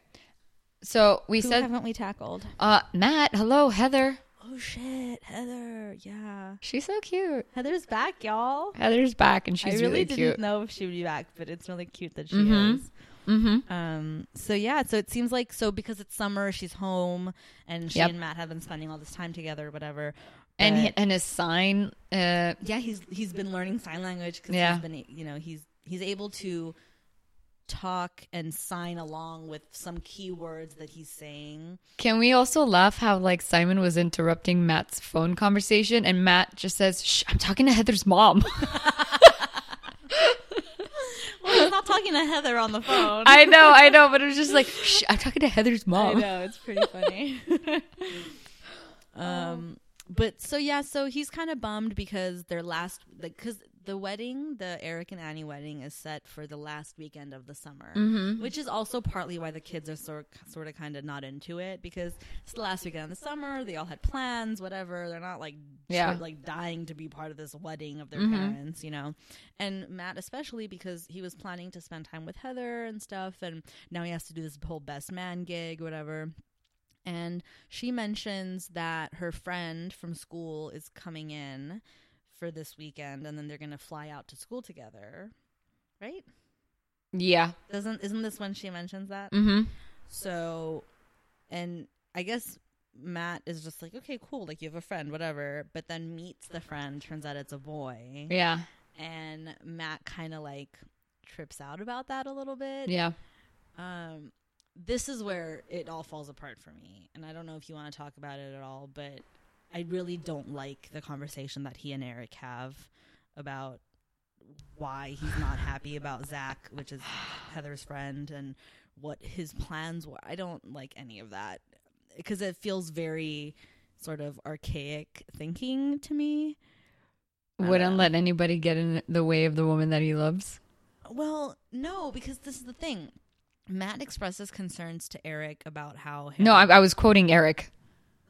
[SPEAKER 3] So we
[SPEAKER 2] Who
[SPEAKER 3] said
[SPEAKER 2] haven't we tackled?
[SPEAKER 3] uh Matt, hello, Heather.
[SPEAKER 2] Oh shit, Heather. Yeah,
[SPEAKER 3] She's so cute.
[SPEAKER 2] Heather's back, y'all.
[SPEAKER 3] Heather's back and she's
[SPEAKER 2] I really,
[SPEAKER 3] really,
[SPEAKER 2] didn't
[SPEAKER 3] cute.
[SPEAKER 2] know if she would be back, but it's really cute that she
[SPEAKER 3] Mhm.
[SPEAKER 2] is.
[SPEAKER 3] Mhm.
[SPEAKER 2] Um. So yeah. So it seems like so because it's summer, she's home, and she
[SPEAKER 3] Yep.
[SPEAKER 2] and Matt have been spending all this time together, or whatever.
[SPEAKER 3] And
[SPEAKER 2] But-
[SPEAKER 3] hi- and his sign uh
[SPEAKER 2] yeah, he's he's been learning sign language because
[SPEAKER 3] Yeah.
[SPEAKER 2] he's been you know he's he's able to talk and sign along with some keywords that he's saying.
[SPEAKER 3] Can we also laugh how like Simon was interrupting Matt's phone conversation and Matt just says, Shh, I'm talking to Heather's mom.
[SPEAKER 2] Well, he's not talking to Heather on the phone.
[SPEAKER 3] I know, I know, but it was just like, Shh, I'm talking to Heather's mom."
[SPEAKER 2] I know it's pretty funny. um, but so yeah, so he's kind of bummed because their last, like, because the wedding, the Eric and Annie wedding, is set for the last weekend of the summer,
[SPEAKER 3] Mm-hmm.
[SPEAKER 2] which is also partly why the kids are sort sort of kind of not into it because it's the last weekend of the summer. They all had plans, whatever. They're not like
[SPEAKER 3] Yeah.
[SPEAKER 2] like dying to be part of this wedding of their
[SPEAKER 3] Mhm.
[SPEAKER 2] parents, you know. And Matt especially because he was planning to spend time with Heather and stuff, and now he has to do this whole best man gig, whatever. And she mentions that her friend from school is coming in for this weekend, and then they're gonna fly out to school together, right?
[SPEAKER 3] Yeah.
[SPEAKER 2] Doesn't isn't this when she mentions that?
[SPEAKER 3] Mm-hmm.
[SPEAKER 2] So, and I guess Matt is just like, okay, cool, like you have a friend, whatever. But then meets the friend, turns out it's a boy,
[SPEAKER 3] Yeah.
[SPEAKER 2] and Matt kind of like trips out about that a little bit.
[SPEAKER 3] Yeah.
[SPEAKER 2] Um, this is where it all falls apart for me, and I don't know if you want to talk about it at all, but I really don't like the conversation that he and Eric have about why he's not happy about Zach, which is Heather's friend, and what his plans were. I don't like any of that because it feels very sort of archaic thinking to me.
[SPEAKER 3] Wouldn't let anybody get in the way of the woman that he loves.
[SPEAKER 2] Well, no, because this is the thing. Matt expresses concerns to Eric about how.
[SPEAKER 3] No, I, I was quoting Eric.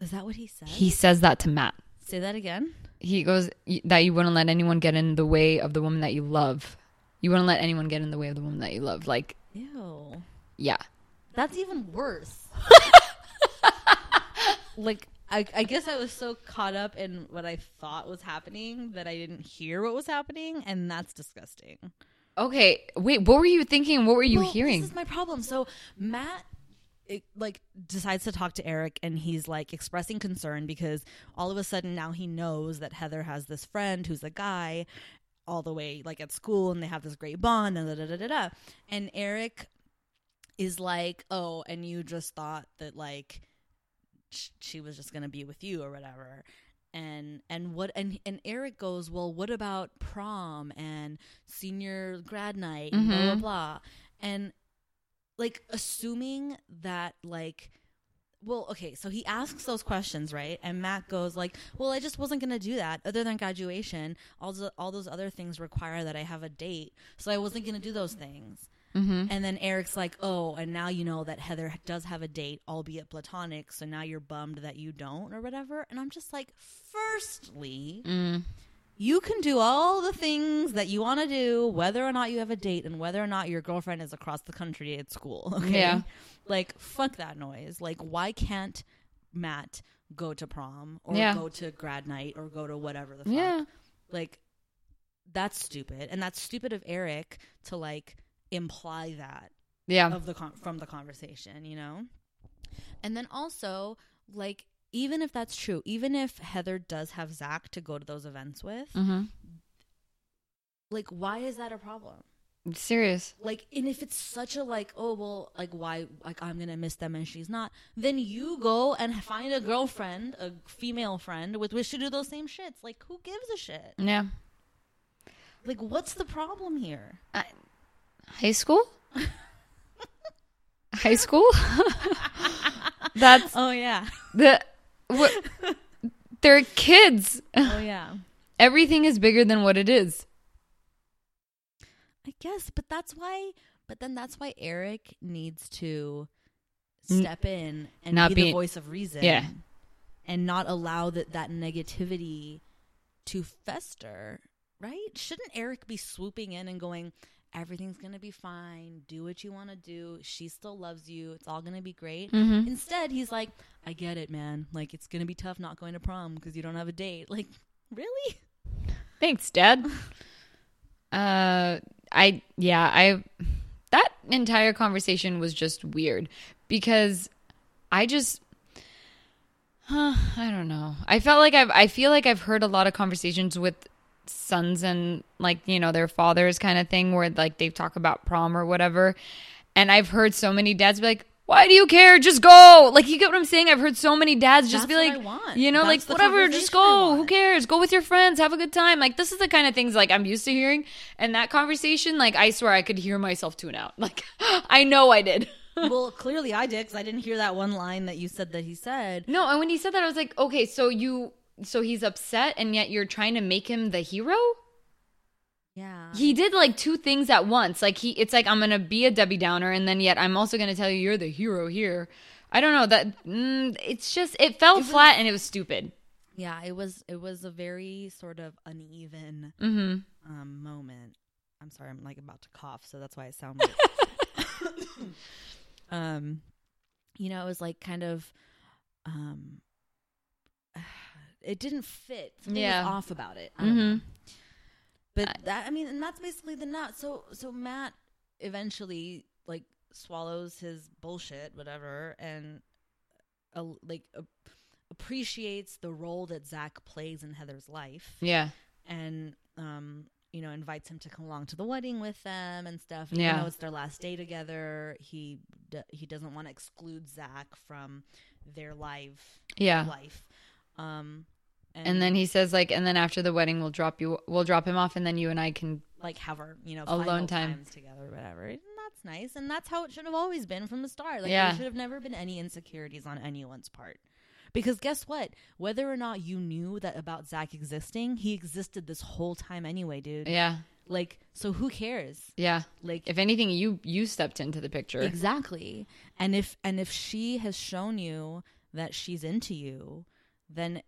[SPEAKER 2] Is that what he said?
[SPEAKER 3] He says that to Matt.
[SPEAKER 2] say that again.
[SPEAKER 3] He goes that you wouldn't let anyone get in the way of the woman that you love. You wouldn't let anyone get in the way of the woman that you love. Like,
[SPEAKER 2] Ew,
[SPEAKER 3] yeah.
[SPEAKER 2] that's even worse. like, I, I guess I was so caught up in what I thought was happening that I didn't hear what was happening, and that's disgusting.
[SPEAKER 3] Okay, wait. What were you thinking? What were you
[SPEAKER 2] Well,
[SPEAKER 3] hearing?
[SPEAKER 2] This is my problem. So Matt it, like decides to talk to Eric and he's like expressing concern because all of a sudden now he knows that Heather has this friend who's a guy all the way like at school and they have this great bond and da da da da da. And Eric is like, "Oh, and you just thought that like sh- she was just going to be with you or whatever." and and what and and Eric goes, well, what about prom and senior grad night and blah blah
[SPEAKER 3] mm-hmm.
[SPEAKER 2] blah, and like assuming that like. Well, okay, so he asks those questions, right? And Matt goes like, "Well, I just wasn't going to do that. Other than graduation, all the, all those other things require that I have a date, so I wasn't going to do those things."
[SPEAKER 3] mm-hmm.
[SPEAKER 2] And then Eric's like, "Oh, and now you know that Heather does have a date, albeit platonic. So now you're bummed that you don't, or whatever." And I'm just like, firstly,
[SPEAKER 3] Mm.
[SPEAKER 2] You can do all the things that you want to do, whether or not you have a date, and whether or not your girlfriend is across the country at school. Okay?
[SPEAKER 3] Yeah.
[SPEAKER 2] like fuck that noise. Like, why can't Matt go to prom or
[SPEAKER 3] Yeah.
[SPEAKER 2] go to grad night or go to whatever the fuck?
[SPEAKER 3] Yeah.
[SPEAKER 2] like that's stupid and that's stupid of eric to like imply that
[SPEAKER 3] Yeah.
[SPEAKER 2] of the con- from the conversation you know and then also like even if that's true even if heather does have zach to go to those events with
[SPEAKER 3] Mm-hmm.
[SPEAKER 2] like why is that a problem
[SPEAKER 3] Serious.
[SPEAKER 2] like and if it's such a like oh well like why like i'm gonna miss them and she's not then you go and find a girlfriend a female friend with which to do those same shits like who gives a shit
[SPEAKER 3] Yeah.
[SPEAKER 2] like what's the problem here
[SPEAKER 3] High school. High school. That's
[SPEAKER 2] oh yeah
[SPEAKER 3] the. What, they're kids.
[SPEAKER 2] oh yeah
[SPEAKER 3] Everything is bigger than what it is.
[SPEAKER 2] I guess, but that's why. But then that's why Eric needs to step in and
[SPEAKER 3] not
[SPEAKER 2] be,
[SPEAKER 3] be-
[SPEAKER 2] the voice of reason,
[SPEAKER 3] Yeah.
[SPEAKER 2] and not allow that that negativity to fester. Right? Shouldn't Eric be swooping in and going? Everything's gonna be fine. Do what you want to do. She still loves you. It's all gonna be great.
[SPEAKER 3] Mhm.
[SPEAKER 2] Instead, he's like, "I get it, man. Like it's gonna be tough not going to prom because you don't have a date. Like, really?
[SPEAKER 3] Thanks, Dad. Uh, I yeah, I that entire conversation was just weird because I just huh, I don't know. I felt like I've I feel like I've heard a lot of conversations with sons and like, you know, their fathers kind of thing where like they talk about prom or whatever. And I've heard so many dads be like, why do you care? Just go. Like, you get what I'm saying? I've heard so many dads just
[SPEAKER 2] That's
[SPEAKER 3] be like, you know,
[SPEAKER 2] That's
[SPEAKER 3] like, whatever, just go. Who cares? Go with your friends. Have a good time. Like, this is the kind of things like I'm used to hearing. And that conversation, like, I swear I could hear myself tune out. Like, I know I did.
[SPEAKER 2] well, clearly I did because I didn't hear that one line that you said that he said.
[SPEAKER 3] No, and when he said that, I was like, okay, so you, so he's upset, and yet you're trying to make him the hero.
[SPEAKER 2] Yeah.
[SPEAKER 3] He did like two things at once. Like he, it's like I'm gonna be a Debbie Downer, and then yet I'm also gonna tell you you're the hero here. I don't know that. Mm, it's just it fell flat and it was stupid.
[SPEAKER 2] Yeah, it was it was a very sort of uneven
[SPEAKER 3] Mm-hmm.
[SPEAKER 2] um, moment. I'm sorry, I'm like about to cough, so that's why I sound like um you know, it was like kind of um it didn't fit. Something
[SPEAKER 3] Yeah.
[SPEAKER 2] was off about it. Know.
[SPEAKER 3] Mhm.
[SPEAKER 2] But that I mean, and that's basically the nut. So so Matt eventually like swallows his bullshit, whatever, and uh, like uh, appreciates the role that Zach plays in Heather's life,
[SPEAKER 3] Yeah.
[SPEAKER 2] and um, you know, invites him to come along to the wedding with them and stuff.
[SPEAKER 3] Yeah.
[SPEAKER 2] Even though it's their last day together, he d- he doesn't want to exclude Zach from their live
[SPEAKER 3] Yeah.
[SPEAKER 2] life. Um,
[SPEAKER 3] And then he says like, and then after the wedding, we'll drop you, we'll drop him off, and then you and I can.
[SPEAKER 2] like have our you know
[SPEAKER 3] Alone time.
[SPEAKER 2] times together or whatever and that's nice and that's how it should have always been from the start like
[SPEAKER 3] Yeah.
[SPEAKER 2] there should have never been any insecurities on anyone's part because guess what whether or not you knew that about zach existing he existed this whole time anyway dude
[SPEAKER 3] Yeah.
[SPEAKER 2] like so who cares
[SPEAKER 3] Yeah.
[SPEAKER 2] like
[SPEAKER 3] If anything, you you stepped into the picture.
[SPEAKER 2] exactly and if and if she has shown you that she's into you then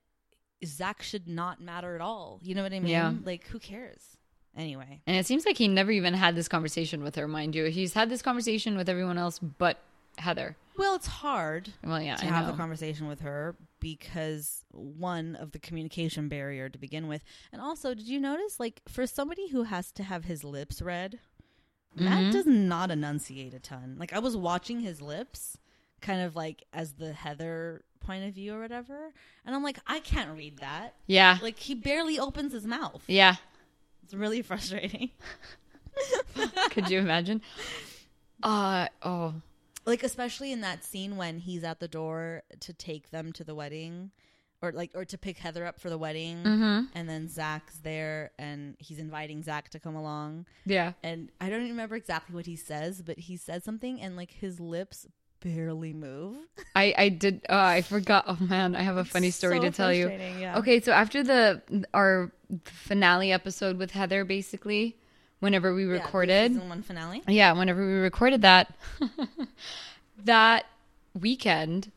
[SPEAKER 2] zach should not matter at all you know what i mean
[SPEAKER 3] Yeah.
[SPEAKER 2] like who cares anyway
[SPEAKER 3] And it seems like he never even had this conversation with her, mind you. He's had this conversation with everyone else but Heather.
[SPEAKER 2] Well, it's hard
[SPEAKER 3] Well, yeah,
[SPEAKER 2] to
[SPEAKER 3] I
[SPEAKER 2] have
[SPEAKER 3] know.
[SPEAKER 2] the conversation with her because one of the communication barrier to begin with, and also, did you notice like for somebody who has to have his lips read, Matt mm-hmm. does not enunciate a ton. Like I was watching his lips, kind of like as the Heather point of view or whatever, and I'm like, I can't read that.
[SPEAKER 3] Yeah.
[SPEAKER 2] Like he barely opens his mouth.
[SPEAKER 3] Yeah.
[SPEAKER 2] It's really frustrating.
[SPEAKER 3] Could you imagine? Uh oh.
[SPEAKER 2] like especially in that scene when he's at the door to take them to the wedding or like or to pick heather up for the wedding
[SPEAKER 3] Mm-hmm.
[SPEAKER 2] and then zach's there and he's inviting zach to come along
[SPEAKER 3] Yeah.
[SPEAKER 2] and i don't remember exactly what he says but he said something and like his lips barely move
[SPEAKER 3] I I did uh, I forgot. Oh man, I have a funny story
[SPEAKER 2] so
[SPEAKER 3] to tell you.
[SPEAKER 2] yeah.
[SPEAKER 3] Okay, so after the our finale episode with Heather basically, whenever we
[SPEAKER 2] Yeah,
[SPEAKER 3] recorded
[SPEAKER 2] season one finale
[SPEAKER 3] Yeah, whenever we recorded that, that weekend,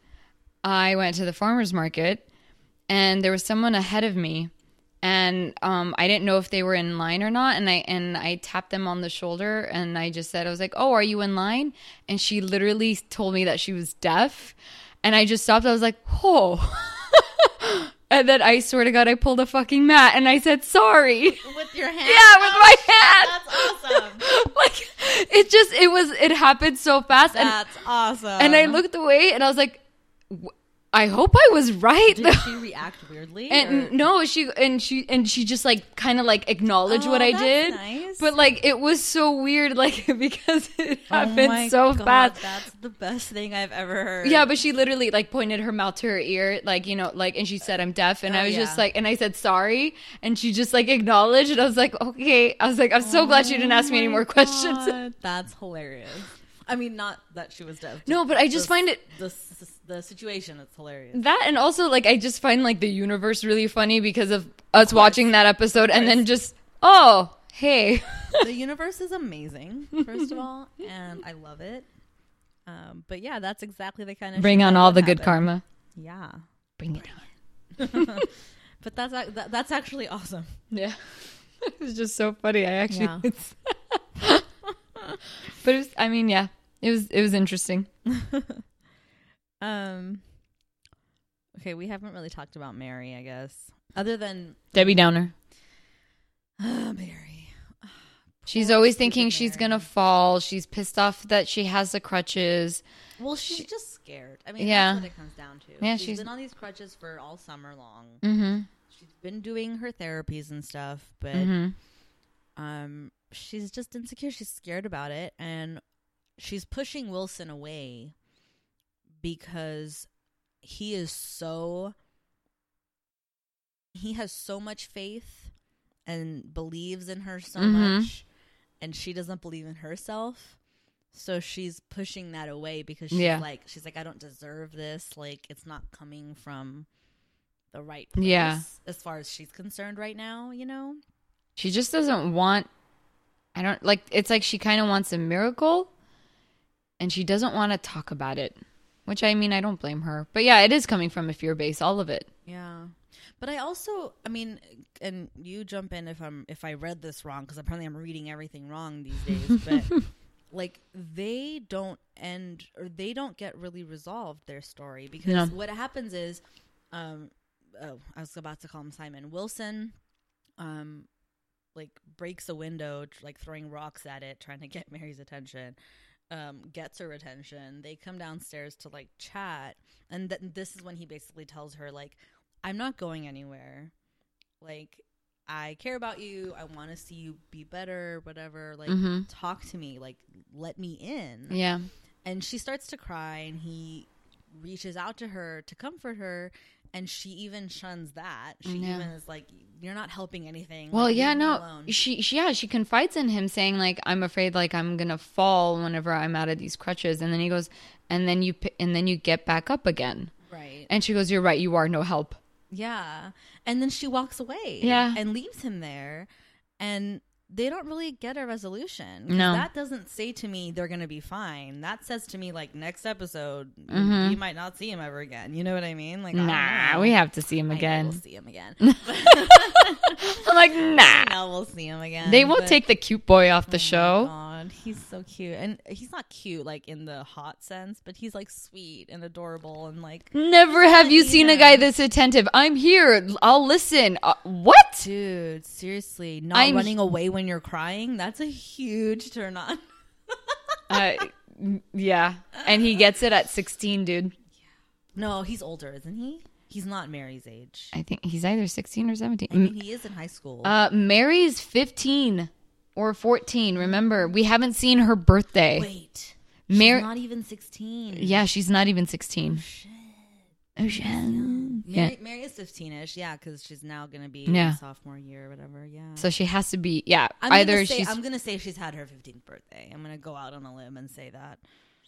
[SPEAKER 3] I went to the farmer's market and there was someone ahead of me and um, I didn't know if they were in line or not. And I and I tapped them on the shoulder and I just said, I was like, "Oh, are you in line?" And she literally told me that she was deaf, and I just stopped. I was like, "Oh." and then I swear to God, I pulled a fucking Matt and I said, "Sorry."
[SPEAKER 2] with your hand
[SPEAKER 3] Yeah, with my hand.
[SPEAKER 2] that's awesome
[SPEAKER 3] like it just it was it happened so fast and
[SPEAKER 2] that's awesome
[SPEAKER 3] and I looked away and I was like "W- I hope I was right.
[SPEAKER 2] did she react weirdly
[SPEAKER 3] and
[SPEAKER 2] or-
[SPEAKER 3] no, she and she and she just like kind of like acknowledged
[SPEAKER 2] Oh,
[SPEAKER 3] what I did.
[SPEAKER 2] nice.
[SPEAKER 3] But like it was so weird like because it
[SPEAKER 2] Oh
[SPEAKER 3] happened
[SPEAKER 2] my
[SPEAKER 3] so
[SPEAKER 2] God,
[SPEAKER 3] fast.
[SPEAKER 2] that's the best thing i've ever heard
[SPEAKER 3] Yeah, but she literally like pointed her mouth to her ear, like you know, like, and she said, "I'm deaf," and
[SPEAKER 2] Oh,
[SPEAKER 3] I was just like, and I said sorry, and she just like acknowledged, and I was like, okay, I was like, I'm so oh glad she didn't ask me any more questions.
[SPEAKER 2] Oh That's hilarious. I mean, not that she was deaf.
[SPEAKER 3] No, but I just
[SPEAKER 2] The-
[SPEAKER 3] find it
[SPEAKER 2] the s- the situation. It's hilarious.
[SPEAKER 3] that, and also like I just find like the universe really funny because of us watching that episode, and then just oh hey,
[SPEAKER 2] the universe is amazing, first of all, and I love it. Um, but yeah, that's exactly the kind of
[SPEAKER 3] bring on all the good karma,
[SPEAKER 2] Yeah,
[SPEAKER 3] bring it on.
[SPEAKER 2] but that's that, that's actually awesome.
[SPEAKER 3] Yeah, it was just so funny. I actually,
[SPEAKER 2] Yeah.
[SPEAKER 3] it's but it was, I mean, yeah, it was it was interesting.
[SPEAKER 2] Um, okay, we haven't really talked about Mary, I guess, other than
[SPEAKER 3] Debbie Downer.
[SPEAKER 2] uh, Mary.
[SPEAKER 3] She's always thinking she's
[SPEAKER 2] Mary.
[SPEAKER 3] gonna fall. She's pissed off that she has the crutches.
[SPEAKER 2] Well, she's just scared. I mean,
[SPEAKER 3] Yeah.
[SPEAKER 2] that's what it comes down to.
[SPEAKER 3] Yeah,
[SPEAKER 2] she's
[SPEAKER 3] she's-
[SPEAKER 2] been on these crutches for all summer long.
[SPEAKER 3] Mm-hmm.
[SPEAKER 2] She's been doing her therapies and stuff, but
[SPEAKER 3] Mm-hmm.
[SPEAKER 2] um, she's just insecure. She's scared about it, and she's pushing Wilson away because he is so he has so much faith and believes in her so
[SPEAKER 3] Mhm.
[SPEAKER 2] much, and she doesn't believe in herself. So she's pushing that away because she's
[SPEAKER 3] Yeah.
[SPEAKER 2] like she's like I don't deserve this. Like it's not coming from the right place
[SPEAKER 3] Yeah.
[SPEAKER 2] as far as she's concerned right now, you know?
[SPEAKER 3] She just doesn't want. I don't like. It's like she kind of wants a miracle, and she doesn't want to talk about it. Which I mean, I don't blame her. But yeah, it is coming from a fear base. All of it.
[SPEAKER 2] Yeah. But I also, I mean, and you jump in if I'm if I read this wrong because apparently I'm reading everything wrong these days. But like they don't end or they don't get really resolved their story because
[SPEAKER 3] No.
[SPEAKER 2] what happens is, um, oh, I was about to call him Simon Wilson, um, like breaks a window, like throwing rocks at it, trying to get Mary's attention. Um, gets her attention. They come downstairs to like chat, and th- this is when he basically tells her like, "I'm not going anywhere. Like, I care about you. I want to see you be better. Whatever. Like,
[SPEAKER 3] mm-hmm.
[SPEAKER 2] talk to me. Like, let me in."
[SPEAKER 3] Yeah.
[SPEAKER 2] and she starts to cry and he reaches out to her to comfort her and she even shuns that she
[SPEAKER 3] Yeah.
[SPEAKER 2] even is like you're not helping anything
[SPEAKER 3] Well,
[SPEAKER 2] Like,
[SPEAKER 3] yeah, no.
[SPEAKER 2] alone."
[SPEAKER 3] She, she, yeah, she confides in him, saying like, "I'm afraid like I'm gonna fall whenever I'm out of these crutches." And then he goes, "And then you, and then you get back up again."
[SPEAKER 2] right
[SPEAKER 3] And she goes, "You're right. You are no help."
[SPEAKER 2] yeah and then she walks away
[SPEAKER 3] Yeah.
[SPEAKER 2] and leaves him there and they don't really get a resolution.
[SPEAKER 3] No.
[SPEAKER 2] that doesn't say to me they're gonna be fine that says to me like next episode
[SPEAKER 3] Mhm.
[SPEAKER 2] you might not see him ever again you know what i mean like
[SPEAKER 3] Nah, we have to see him again.
[SPEAKER 2] we'll see him again
[SPEAKER 3] I'm like, nah.
[SPEAKER 2] no we'll see him again
[SPEAKER 3] They won't
[SPEAKER 2] but-
[SPEAKER 3] take the cute boy off the
[SPEAKER 2] Oh
[SPEAKER 3] show.
[SPEAKER 2] He's so cute, and he's not cute like in the hot sense, but he's like sweet and adorable and like.
[SPEAKER 3] Never have you seen a guy this attentive. I'm here. I'll listen. Uh, what?
[SPEAKER 2] Dude, seriously, not
[SPEAKER 3] I'm-
[SPEAKER 2] running away when you're crying, that's a huge turn on.
[SPEAKER 3] Uh, yeah. And he gets it at 16, dude.
[SPEAKER 2] no, he's older, isn't he? He's not Mary's age.
[SPEAKER 3] I think he's either 16 or 17.
[SPEAKER 2] I mean, he is in high school.
[SPEAKER 3] Uh, Mary's 15 or 14. Remember, we haven't seen her birthday.
[SPEAKER 2] Wait,
[SPEAKER 3] Mary-
[SPEAKER 2] she's not even 16.
[SPEAKER 3] Yeah, she's not even 16. Oh, shit.
[SPEAKER 2] Oh, Mary,
[SPEAKER 3] Yeah.
[SPEAKER 2] Mary is 15ish, yeah, because she's now gonna be
[SPEAKER 3] Yeah.
[SPEAKER 2] sophomore year or whatever. Yeah.
[SPEAKER 3] So she has to be, yeah.
[SPEAKER 2] I'm
[SPEAKER 3] either
[SPEAKER 2] gonna say,
[SPEAKER 3] she's,
[SPEAKER 2] I'm gonna say she's had her 15th birthday. I'm gonna go out on a limb and say that.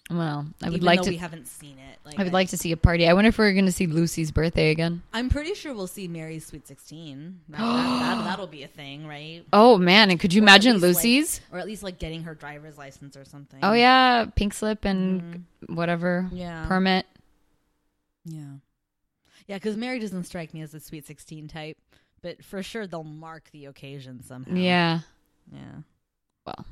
[SPEAKER 3] Well, I would
[SPEAKER 2] Even
[SPEAKER 3] like to,
[SPEAKER 2] we haven't seen it. Like,
[SPEAKER 3] I would like to see a party. I wonder if we're going to see Lucy's birthday again.
[SPEAKER 2] I'm pretty sure we'll see Mary's Sweet 16. That, that, that, will be a thing, right?
[SPEAKER 3] Oh, man. And could you
[SPEAKER 2] Or
[SPEAKER 3] imagine
[SPEAKER 2] least, like-
[SPEAKER 3] Lucy's?
[SPEAKER 2] or at least like getting her driver's license or something.
[SPEAKER 3] oh, yeah. Pink slip and whatever.
[SPEAKER 2] Mm-hmm. Yeah.
[SPEAKER 3] Permit.
[SPEAKER 2] Yeah. Yeah, because Mary doesn't strike me as a Sweet 16 type, but for sure they'll mark the occasion somehow.
[SPEAKER 3] Yeah.
[SPEAKER 2] Yeah.
[SPEAKER 3] Well,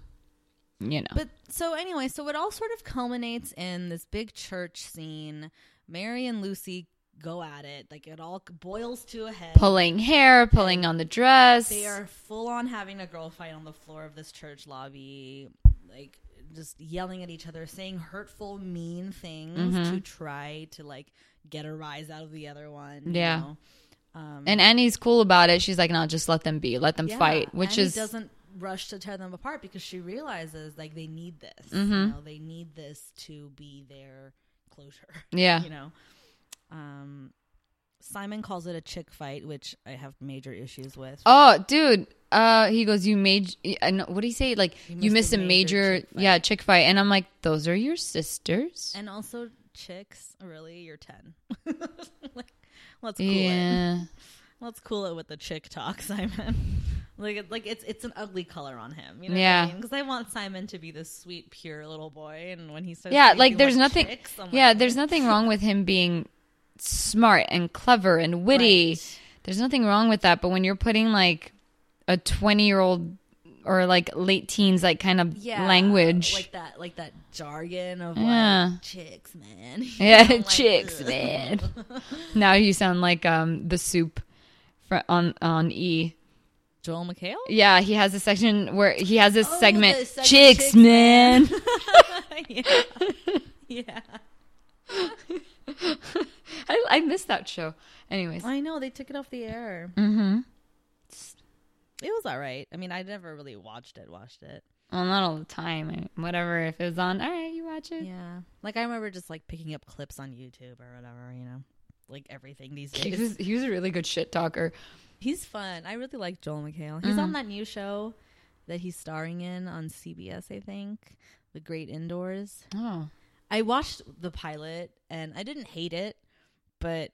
[SPEAKER 3] you know.
[SPEAKER 2] But so anyway, so it all sort of culminates in this big church scene. Mary and Lucy go at it. Like it all boils to a head.
[SPEAKER 3] pulling hair, pulling on the dress.
[SPEAKER 2] They are full on having a girl fight on the floor of this church lobby, like just yelling at each other, saying hurtful, mean things
[SPEAKER 3] Mm-hmm.
[SPEAKER 2] to try to like get a rise out of the other one. you
[SPEAKER 3] Yeah.
[SPEAKER 2] know? Um,
[SPEAKER 3] And Annie's cool about it. She's like, no, just let them be. Let them
[SPEAKER 2] yeah,
[SPEAKER 3] fight. Which
[SPEAKER 2] Annie
[SPEAKER 3] is
[SPEAKER 2] doesn't rush to tear them apart because she realizes like they need this.
[SPEAKER 3] Mm-hmm.
[SPEAKER 2] You know, they need this to be their closure.
[SPEAKER 3] Yeah.
[SPEAKER 2] you know. Um, Simon calls it a chick fight, which I have major issues with.
[SPEAKER 3] Oh, dude. Uh, he goes, you made. What do you say? Like you,
[SPEAKER 2] missed
[SPEAKER 3] missed
[SPEAKER 2] a major
[SPEAKER 3] major,
[SPEAKER 2] chick
[SPEAKER 3] yeah, chick fight. And I'm like, those are your sisters.
[SPEAKER 2] And also, chicks, really, you're 10. like, let's cool it. Let's cool it with the chick talk, Simon. Like, like it's it's an ugly color on him. You know
[SPEAKER 3] Yeah.
[SPEAKER 2] Because I, want Simon to be this sweet, pure little boy, and when he starts,
[SPEAKER 3] Yeah, like there's
[SPEAKER 2] wants
[SPEAKER 3] nothing.
[SPEAKER 2] chicks,
[SPEAKER 3] yeah,
[SPEAKER 2] like,
[SPEAKER 3] there's nothing wrong with him being smart and clever and witty.
[SPEAKER 2] Right.
[SPEAKER 3] There's nothing wrong with that. But when you're putting like a 20 year old or like late teens like kind of
[SPEAKER 2] yeah,
[SPEAKER 3] language,
[SPEAKER 2] like that, like that jargon of
[SPEAKER 3] Yeah.
[SPEAKER 2] like chicks, man. You
[SPEAKER 3] yeah,
[SPEAKER 2] know, like,
[SPEAKER 3] chicks, man. now you sound like um the soup fr- on on E.
[SPEAKER 2] Joel McHale.
[SPEAKER 3] Yeah, he has a section where he has this
[SPEAKER 2] Oh,
[SPEAKER 3] segment,
[SPEAKER 2] segment,
[SPEAKER 3] chicks,
[SPEAKER 2] Chicks,
[SPEAKER 3] man.
[SPEAKER 2] yeah, yeah.
[SPEAKER 3] I, I missed that show. Anyways,
[SPEAKER 2] I know they took it off the air.
[SPEAKER 3] mm-hmm.
[SPEAKER 2] It was all right. I mean, I never really watched it. Watched it.
[SPEAKER 3] Well, not all the time. I- Whatever. If it was on, all right, you watch it.
[SPEAKER 2] Yeah, like I remember just like picking up clips on YouTube or whatever. You know, like everything these
[SPEAKER 3] He
[SPEAKER 2] days.
[SPEAKER 3] was he was a really good shit talker.
[SPEAKER 2] He's fun. I really like Joel McHale. He's on that new show that he's starring in on CBS. I think The Great Indoors.
[SPEAKER 3] Oh,
[SPEAKER 2] I watched the pilot and I didn't hate it, but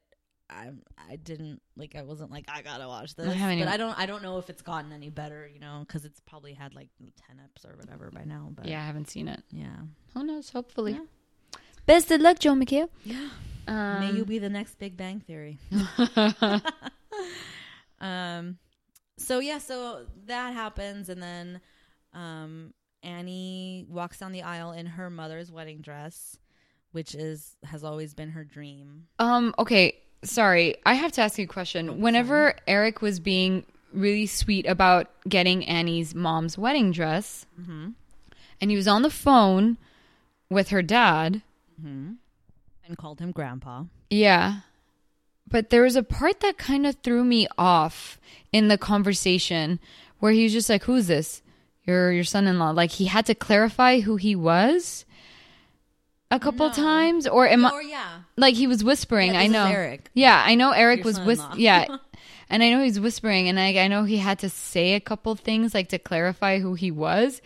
[SPEAKER 2] I I didn't like I wasn't like I gotta watch this.
[SPEAKER 3] haven't
[SPEAKER 2] but
[SPEAKER 3] even-
[SPEAKER 2] I don't I don't know if it's gotten any better, you know, because it's probably had like ten eps or whatever by now. But
[SPEAKER 3] yeah, I haven't seen it.
[SPEAKER 2] yeah.
[SPEAKER 3] Who knows? Hopefully.
[SPEAKER 2] Yeah.
[SPEAKER 3] Best of luck, Joe McHale.
[SPEAKER 2] Yeah.
[SPEAKER 3] Um,
[SPEAKER 2] May you be the next Big Bang Theory. um, so yeah, so that happens, and then um, Annie walks down the aisle in her mother's wedding dress, which is has always been her dream.
[SPEAKER 3] Um. Okay. Sorry, I have to ask you a question. Whenever Eric was being really sweet about getting Annie's mom's wedding dress, and he was on the phone with her dad,
[SPEAKER 2] And called him Grandpa.
[SPEAKER 3] yeah. But there was a part that kind of threw me off in the conversation where he was just like, "Who's this? Your your son-in-law?" Like he had to clarify who he was a couple times, or am I?
[SPEAKER 2] Or yeah,
[SPEAKER 3] like he was whispering.
[SPEAKER 2] Yeah,
[SPEAKER 3] I know
[SPEAKER 2] Eric.
[SPEAKER 3] Yeah, I know Eric
[SPEAKER 2] Your
[SPEAKER 3] was whis- Yeah, and I know he's whispering, and I I know he had to say a couple things like to clarify who he was.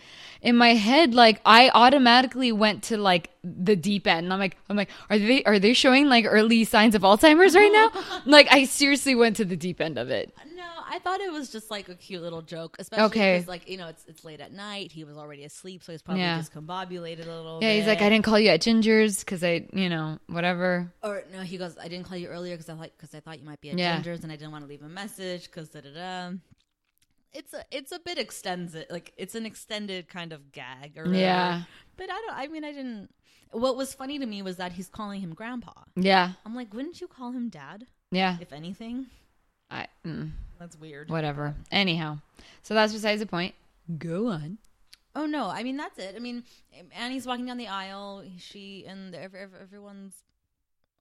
[SPEAKER 3] In my head, like I automatically went to like the deep end. I'm like, I'm like, are they are they showing like early signs of Alzheimer's right now? like I seriously went to the deep end of it.
[SPEAKER 2] no, I thought it was just like a cute little joke, especially
[SPEAKER 3] Okay.
[SPEAKER 2] because like you know it's it's late at night. He was already asleep, so he's probably
[SPEAKER 3] Yeah.
[SPEAKER 2] discombobulated a little.
[SPEAKER 3] Yeah, he's like. I didn't call you at Ginger's because I, you know, whatever.
[SPEAKER 2] Or no, he goes, I didn't call you earlier because I like because I thought you might be at
[SPEAKER 3] Yeah.
[SPEAKER 2] Ginger's and I didn't want to leave a message because da da da. It's a it's a bit extended like it's an extended kind of gag or
[SPEAKER 3] Yeah.
[SPEAKER 2] but i don't i mean i didn't what was funny to me was that he's calling him grandpa
[SPEAKER 3] Yeah.
[SPEAKER 2] i'm like wouldn't you call him dad
[SPEAKER 3] Yeah.
[SPEAKER 2] if anything
[SPEAKER 3] I, mm,
[SPEAKER 2] that's weird
[SPEAKER 3] whatever. Anyhow, so that's besides the point. Go on.
[SPEAKER 2] oh no i mean that's it i mean annie's walking down the aisle she and ev- ev- everyone's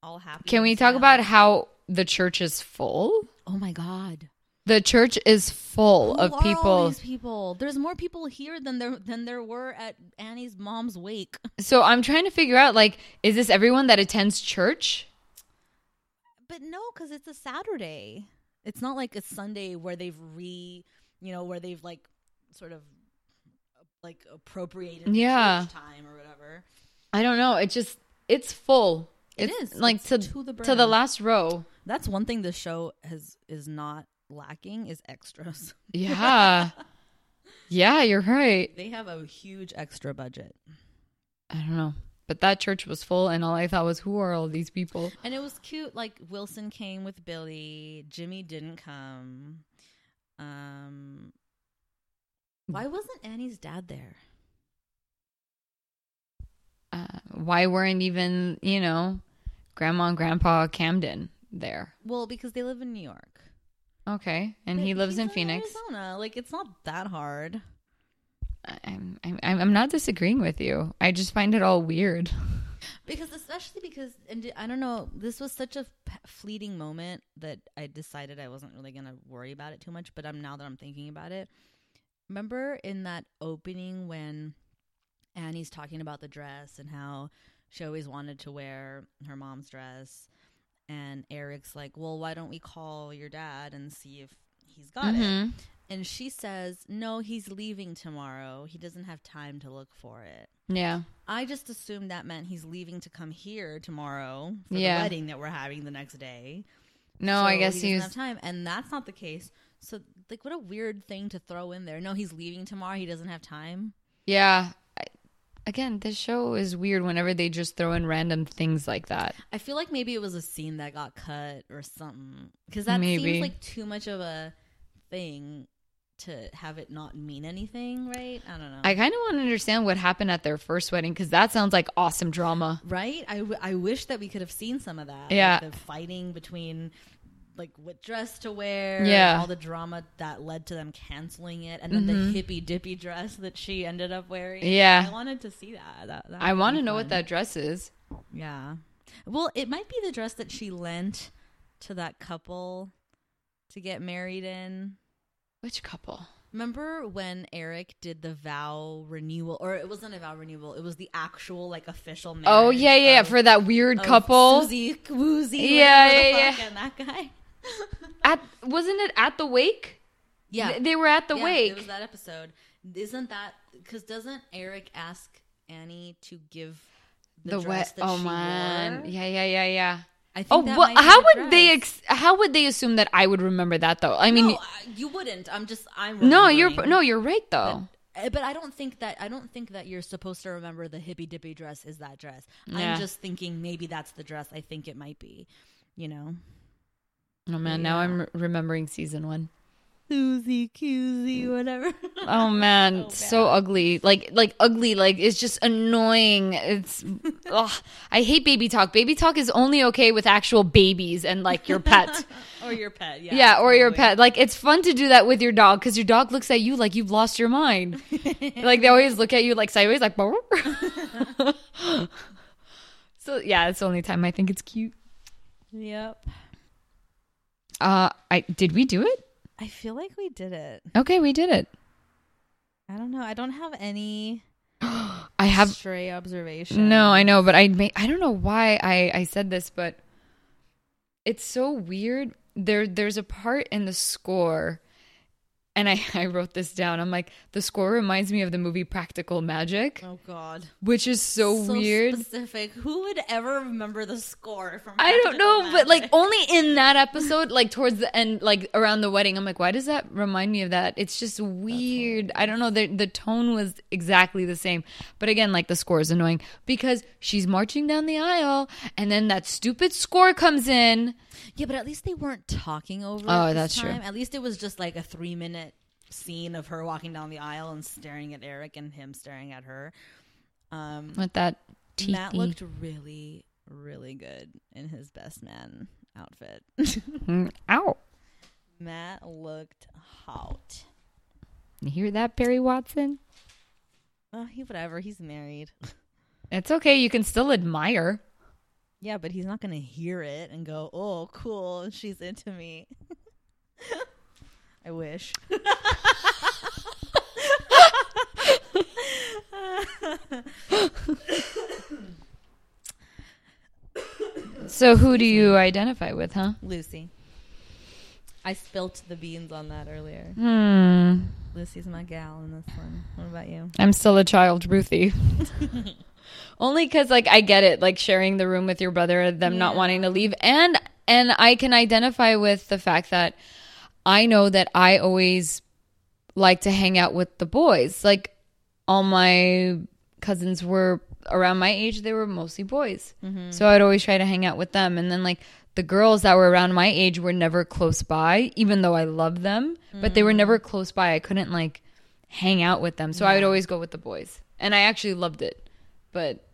[SPEAKER 2] all happy
[SPEAKER 3] Can we talk about how the church is full?
[SPEAKER 2] oh my god
[SPEAKER 3] The church is full
[SPEAKER 2] Who
[SPEAKER 3] of
[SPEAKER 2] are all
[SPEAKER 3] people.
[SPEAKER 2] these people there's more people here than there than there were at annie's mom's wake
[SPEAKER 3] So I'm trying to figure out like, is this everyone that attends church?
[SPEAKER 2] But no, because it's a Saturday. It's not like a Sunday where they've re, you know, where they've like sort of like appropriated
[SPEAKER 3] Yeah.
[SPEAKER 2] church time or whatever.
[SPEAKER 3] I don't know. It just it's full.
[SPEAKER 2] It
[SPEAKER 3] it's
[SPEAKER 2] is.
[SPEAKER 3] like
[SPEAKER 2] It's
[SPEAKER 3] to
[SPEAKER 2] to the
[SPEAKER 3] to the last row.
[SPEAKER 2] That's one thing the show has is not lacking is extras.
[SPEAKER 3] Yeah. yeah, you're right.
[SPEAKER 2] they have a huge extra budget,
[SPEAKER 3] I don't know. But that church was full and all I thought was who are all these people?
[SPEAKER 2] and it was cute. Like Wilson came with Billy. Jimmy didn't come. Um, why wasn't Annie's dad there?
[SPEAKER 3] Uh, why weren't even, you know, grandma and grandpa Camden there?
[SPEAKER 2] Well, because they live in New York.
[SPEAKER 3] Okay. And he lives in Phoenix.
[SPEAKER 2] Arizona. Like it's not that hard.
[SPEAKER 3] I'm, I'm I'm not disagreeing with you. I just find it all weird.
[SPEAKER 2] Because especially because and I don't know, this was such a fleeting moment that I decided I wasn't really going to worry about it too much, but I'm now that I'm thinking about it. Remember in that opening when Annie's talking about the dress and how she always wanted to wear her mom's dress and Eric's like, "Well, why don't we call your dad and see if he's got it?"
[SPEAKER 3] Mhm.
[SPEAKER 2] And she says, "No, he's leaving tomorrow. He doesn't have time to look for it."
[SPEAKER 3] Yeah.
[SPEAKER 2] I just assumed that meant he's leaving to come here tomorrow for
[SPEAKER 3] Yeah.
[SPEAKER 2] the wedding that we're having the next day.
[SPEAKER 3] No, I
[SPEAKER 2] So
[SPEAKER 3] guess
[SPEAKER 2] he
[SPEAKER 3] he
[SPEAKER 2] doesn't
[SPEAKER 3] was
[SPEAKER 2] have time, and that's not the case. So, like, what a weird thing to throw in there. No, he's leaving tomorrow. He doesn't have time.
[SPEAKER 3] Yeah. Again, this show is weird whenever they just throw in random things like that.
[SPEAKER 2] I feel like maybe it was a scene that got cut or something because that
[SPEAKER 3] Maybe.
[SPEAKER 2] seems like too much of a thing to have it not mean anything, right? I don't know.
[SPEAKER 3] I kind of want to understand what happened at their first wedding because that sounds like awesome drama.
[SPEAKER 2] right? I, w- I wish that we could have seen some of that.
[SPEAKER 3] Yeah.
[SPEAKER 2] Like the fighting between like what dress to wear.
[SPEAKER 3] Yeah.
[SPEAKER 2] all the drama that led to them canceling it, and then the hippy dippy dress that she ended up wearing.
[SPEAKER 3] Mm-hmm. Yeah.
[SPEAKER 2] I wanted to see that. that, that
[SPEAKER 3] I want to know what that dress is.
[SPEAKER 2] Yeah. Well, it might be the dress that she lent to that couple to get married in.
[SPEAKER 3] Which couple?
[SPEAKER 2] Remember when Eric did the vow renewal, or it wasn't a vow renewal; it was the actual like official marriage.
[SPEAKER 3] Oh yeah, yeah,
[SPEAKER 2] of-
[SPEAKER 3] for that weird couple.
[SPEAKER 2] Susie Woozy,
[SPEAKER 3] Yeah, yeah, yeah.
[SPEAKER 2] and that guy.
[SPEAKER 3] At wasn't it at the wake?
[SPEAKER 2] Yeah,
[SPEAKER 3] Th- they were at the
[SPEAKER 2] Yeah,
[SPEAKER 3] wake.
[SPEAKER 2] It was that episode. Isn't that because doesn't Eric ask Annie to give the,
[SPEAKER 3] the
[SPEAKER 2] dress
[SPEAKER 3] wet.
[SPEAKER 2] that
[SPEAKER 3] Oh
[SPEAKER 2] she
[SPEAKER 3] man,
[SPEAKER 2] wore?
[SPEAKER 3] yeah, yeah, yeah, yeah.
[SPEAKER 2] I think
[SPEAKER 3] Oh,
[SPEAKER 2] that
[SPEAKER 3] well, how
[SPEAKER 2] the
[SPEAKER 3] would they? Ex- how would they assume that I would remember that though? I mean,
[SPEAKER 2] no, you wouldn't. I'm just. I'm.
[SPEAKER 3] no, you're no, you're right though.
[SPEAKER 2] Uh, But I don't think that I don't think that you're supposed to remember the hippy dippy dress is that dress.
[SPEAKER 3] Yeah.
[SPEAKER 2] I'm just thinking maybe that's the dress. I think it might be. You know,
[SPEAKER 3] oh man, now I'm re- remembering season one.
[SPEAKER 2] Susie Cusey, whatever.
[SPEAKER 3] Oh man,
[SPEAKER 2] So
[SPEAKER 3] so, ugly. Like like ugly. Like it's just annoying. It's ugh. I hate baby talk. Baby talk is only okay with actual babies and like your pet.
[SPEAKER 2] or your pet. Yeah,
[SPEAKER 3] yeah, or your pet. Like it's fun to do that with your dog because your dog looks at you like you've lost your mind. like they always look at you like sideways, like. so yeah, it's the only time I think it's cute.
[SPEAKER 2] Yep.
[SPEAKER 3] Uh, I did we do it?
[SPEAKER 2] I feel like we did it.
[SPEAKER 3] Okay, we did it.
[SPEAKER 2] I don't know. I don't have any
[SPEAKER 3] I have
[SPEAKER 2] stray observation.
[SPEAKER 3] No, I know, but I may, I don't know why I I said this, but it's so weird. There there's a part in the score and I I wrote this down. I'm like the score reminds me of the movie Practical Magic,
[SPEAKER 2] Oh God.
[SPEAKER 3] which is so, weird.
[SPEAKER 2] Specific. Who would ever remember the score from?
[SPEAKER 3] Practical I don't know,
[SPEAKER 2] Practical
[SPEAKER 3] but like only in that episode, like towards the end, like around the wedding, I'm like, why does that remind me of that? It's just weird. I don't know. The the tone was exactly the same, but again, like the score is annoying because she's marching down the aisle, and then that stupid score comes in.
[SPEAKER 2] Yeah, but at least they weren't talking over.
[SPEAKER 3] Oh, that's true.
[SPEAKER 2] At least it was just like a three minute scene of her walking down the aisle and staring at Eric and him staring at her. Um,
[SPEAKER 3] With that teethy.
[SPEAKER 2] Matt looked really, really good in his best man outfit.
[SPEAKER 3] Mm, Ow.
[SPEAKER 2] Matt looked hot.
[SPEAKER 3] You hear that, Barry Watson?
[SPEAKER 2] Oh, he whatever. He's married.
[SPEAKER 3] It's okay. You can still admire.
[SPEAKER 2] Yeah, but he's not gonna hear it and go, "Oh, cool, she's into me." I wish.
[SPEAKER 3] So who do you identify with, huh?
[SPEAKER 2] Lucy. I spilt the beans on that earlier.
[SPEAKER 3] Hmm.
[SPEAKER 2] Lucy's my gal in this one. What about you?
[SPEAKER 3] I'm still a child, Ruthie. Only because, like, I get it, like sharing the room with your brother, them not wanting to leave, and and I can identify with the fact that I know that I always like to hang out with the boys. Like, all my cousins were around my age; they were mostly boys, mm-hmm. so I'd always try to hang out with them. And then, like, the girls that were around my age were never close by, even though I loved them, but they were mm. never close by. I couldn't like hang out with them, so I would always go with the boys, and I actually loved it. But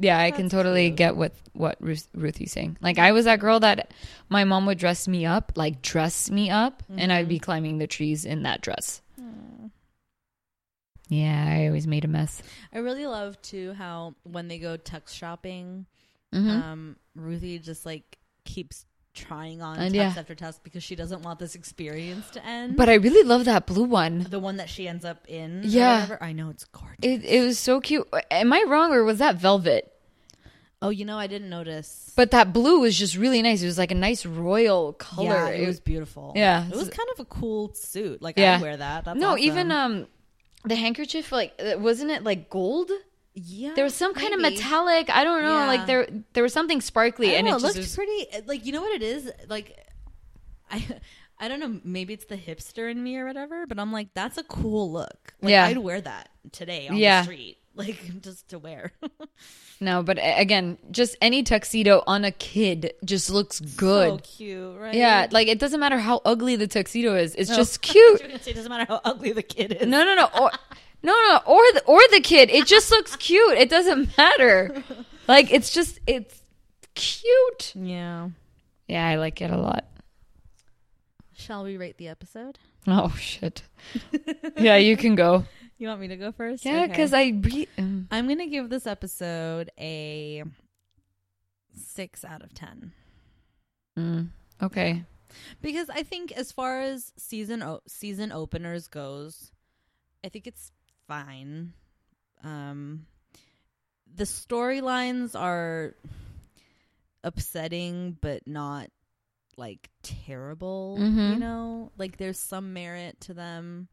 [SPEAKER 3] yeah, I can totally get what what Ruth, Ruthie's saying. Like I was that girl that my mom would dress me up, like dress me up, and I'd be climbing the trees in that dress. Yeah, I always made a mess.
[SPEAKER 2] I really love too how when they go tux shopping,
[SPEAKER 3] Mhm.
[SPEAKER 2] um, Ruthie just like keeps trying on
[SPEAKER 3] And
[SPEAKER 2] tux
[SPEAKER 3] yeah.
[SPEAKER 2] after tux because she doesn't want this experience to end.
[SPEAKER 3] But I really love that blue one.
[SPEAKER 2] the one that she ends up in,
[SPEAKER 3] Yeah.
[SPEAKER 2] I know it's gorgeous.
[SPEAKER 3] It it was so cute. Am I wrong or was that velvet?
[SPEAKER 2] oh, you know, I didn't notice.
[SPEAKER 3] But that blue was just really nice. It was like a nice royal color.
[SPEAKER 2] Yeah, it was beautiful.
[SPEAKER 3] Yeah.
[SPEAKER 2] it was kind of a cool suit. Like
[SPEAKER 3] Yeah.
[SPEAKER 2] I wear that. That's
[SPEAKER 3] no,
[SPEAKER 2] awesome.
[SPEAKER 3] even um, the handkerchief like uh, wasn't it like gold?
[SPEAKER 2] Yeah,
[SPEAKER 3] There was some kind of metallic. I don't know.
[SPEAKER 2] Yeah.
[SPEAKER 3] Like there there was something sparkly, and
[SPEAKER 2] don't
[SPEAKER 3] it
[SPEAKER 2] know,
[SPEAKER 3] just
[SPEAKER 2] looked
[SPEAKER 3] was,
[SPEAKER 2] pretty. Like you know what it is? Like I, I don't know. Maybe it's the hipster in me or whatever. But I'm like, that's a cool look. Like,
[SPEAKER 3] Yeah.
[SPEAKER 2] I'd wear that today on
[SPEAKER 3] Yeah.
[SPEAKER 2] the street, like just to wear.
[SPEAKER 3] no. But again, just any tuxedo on a kid just looks good.
[SPEAKER 2] so cute, right?
[SPEAKER 3] yeah, like it doesn't matter how ugly the tuxedo is. It's
[SPEAKER 2] No.
[SPEAKER 3] just cute.
[SPEAKER 2] were gonna say it doesn't matter how ugly the kid is.
[SPEAKER 3] No, no, no. Or, no, no. Or the or the kid. It just looks cute. It doesn't matter. Like it's just it's cute.
[SPEAKER 2] Yeah.
[SPEAKER 3] Yeah, I like it a lot.
[SPEAKER 2] Shall we rate the episode?
[SPEAKER 3] Oh shit. yeah, you can go.
[SPEAKER 2] You want me to go first?
[SPEAKER 3] Yeah,
[SPEAKER 2] Okay.
[SPEAKER 3] because I re- um,
[SPEAKER 2] I'm gonna give this episode a six out of ten.
[SPEAKER 3] mm, okay.
[SPEAKER 2] because I think as far as season o- season openers goes, I think it's fine. Um, the storylines are upsetting, but not like terrible. You
[SPEAKER 3] Mhm.
[SPEAKER 2] know, like there's some merit to them.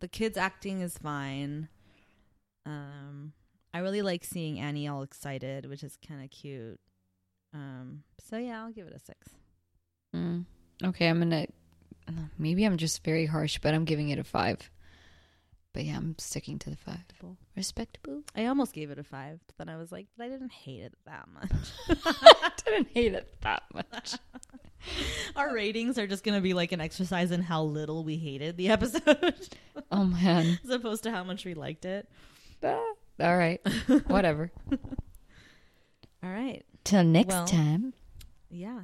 [SPEAKER 2] The kids acting is fine. Um, I really like seeing Annie all excited, which is kind of cute. Um, so yeah, I'll give it a six.
[SPEAKER 3] Mm. Okay, I'm gonna. Maybe I'm just very harsh, but I'm giving it a five. But yeah, I'm sticking to the five. Respectable.
[SPEAKER 2] I almost gave it a five, but then I was like, but I didn't hate it that much.
[SPEAKER 3] I didn't hate it that much.
[SPEAKER 2] Our ratings are just going to be like an exercise in how little we hated the episode,
[SPEAKER 3] Oh man.
[SPEAKER 2] as opposed to how much we liked it.
[SPEAKER 3] All right. Whatever.
[SPEAKER 2] All right.
[SPEAKER 3] Till next
[SPEAKER 2] Well-
[SPEAKER 3] time.
[SPEAKER 2] Yeah.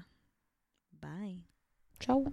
[SPEAKER 2] Bye.
[SPEAKER 3] Ciao.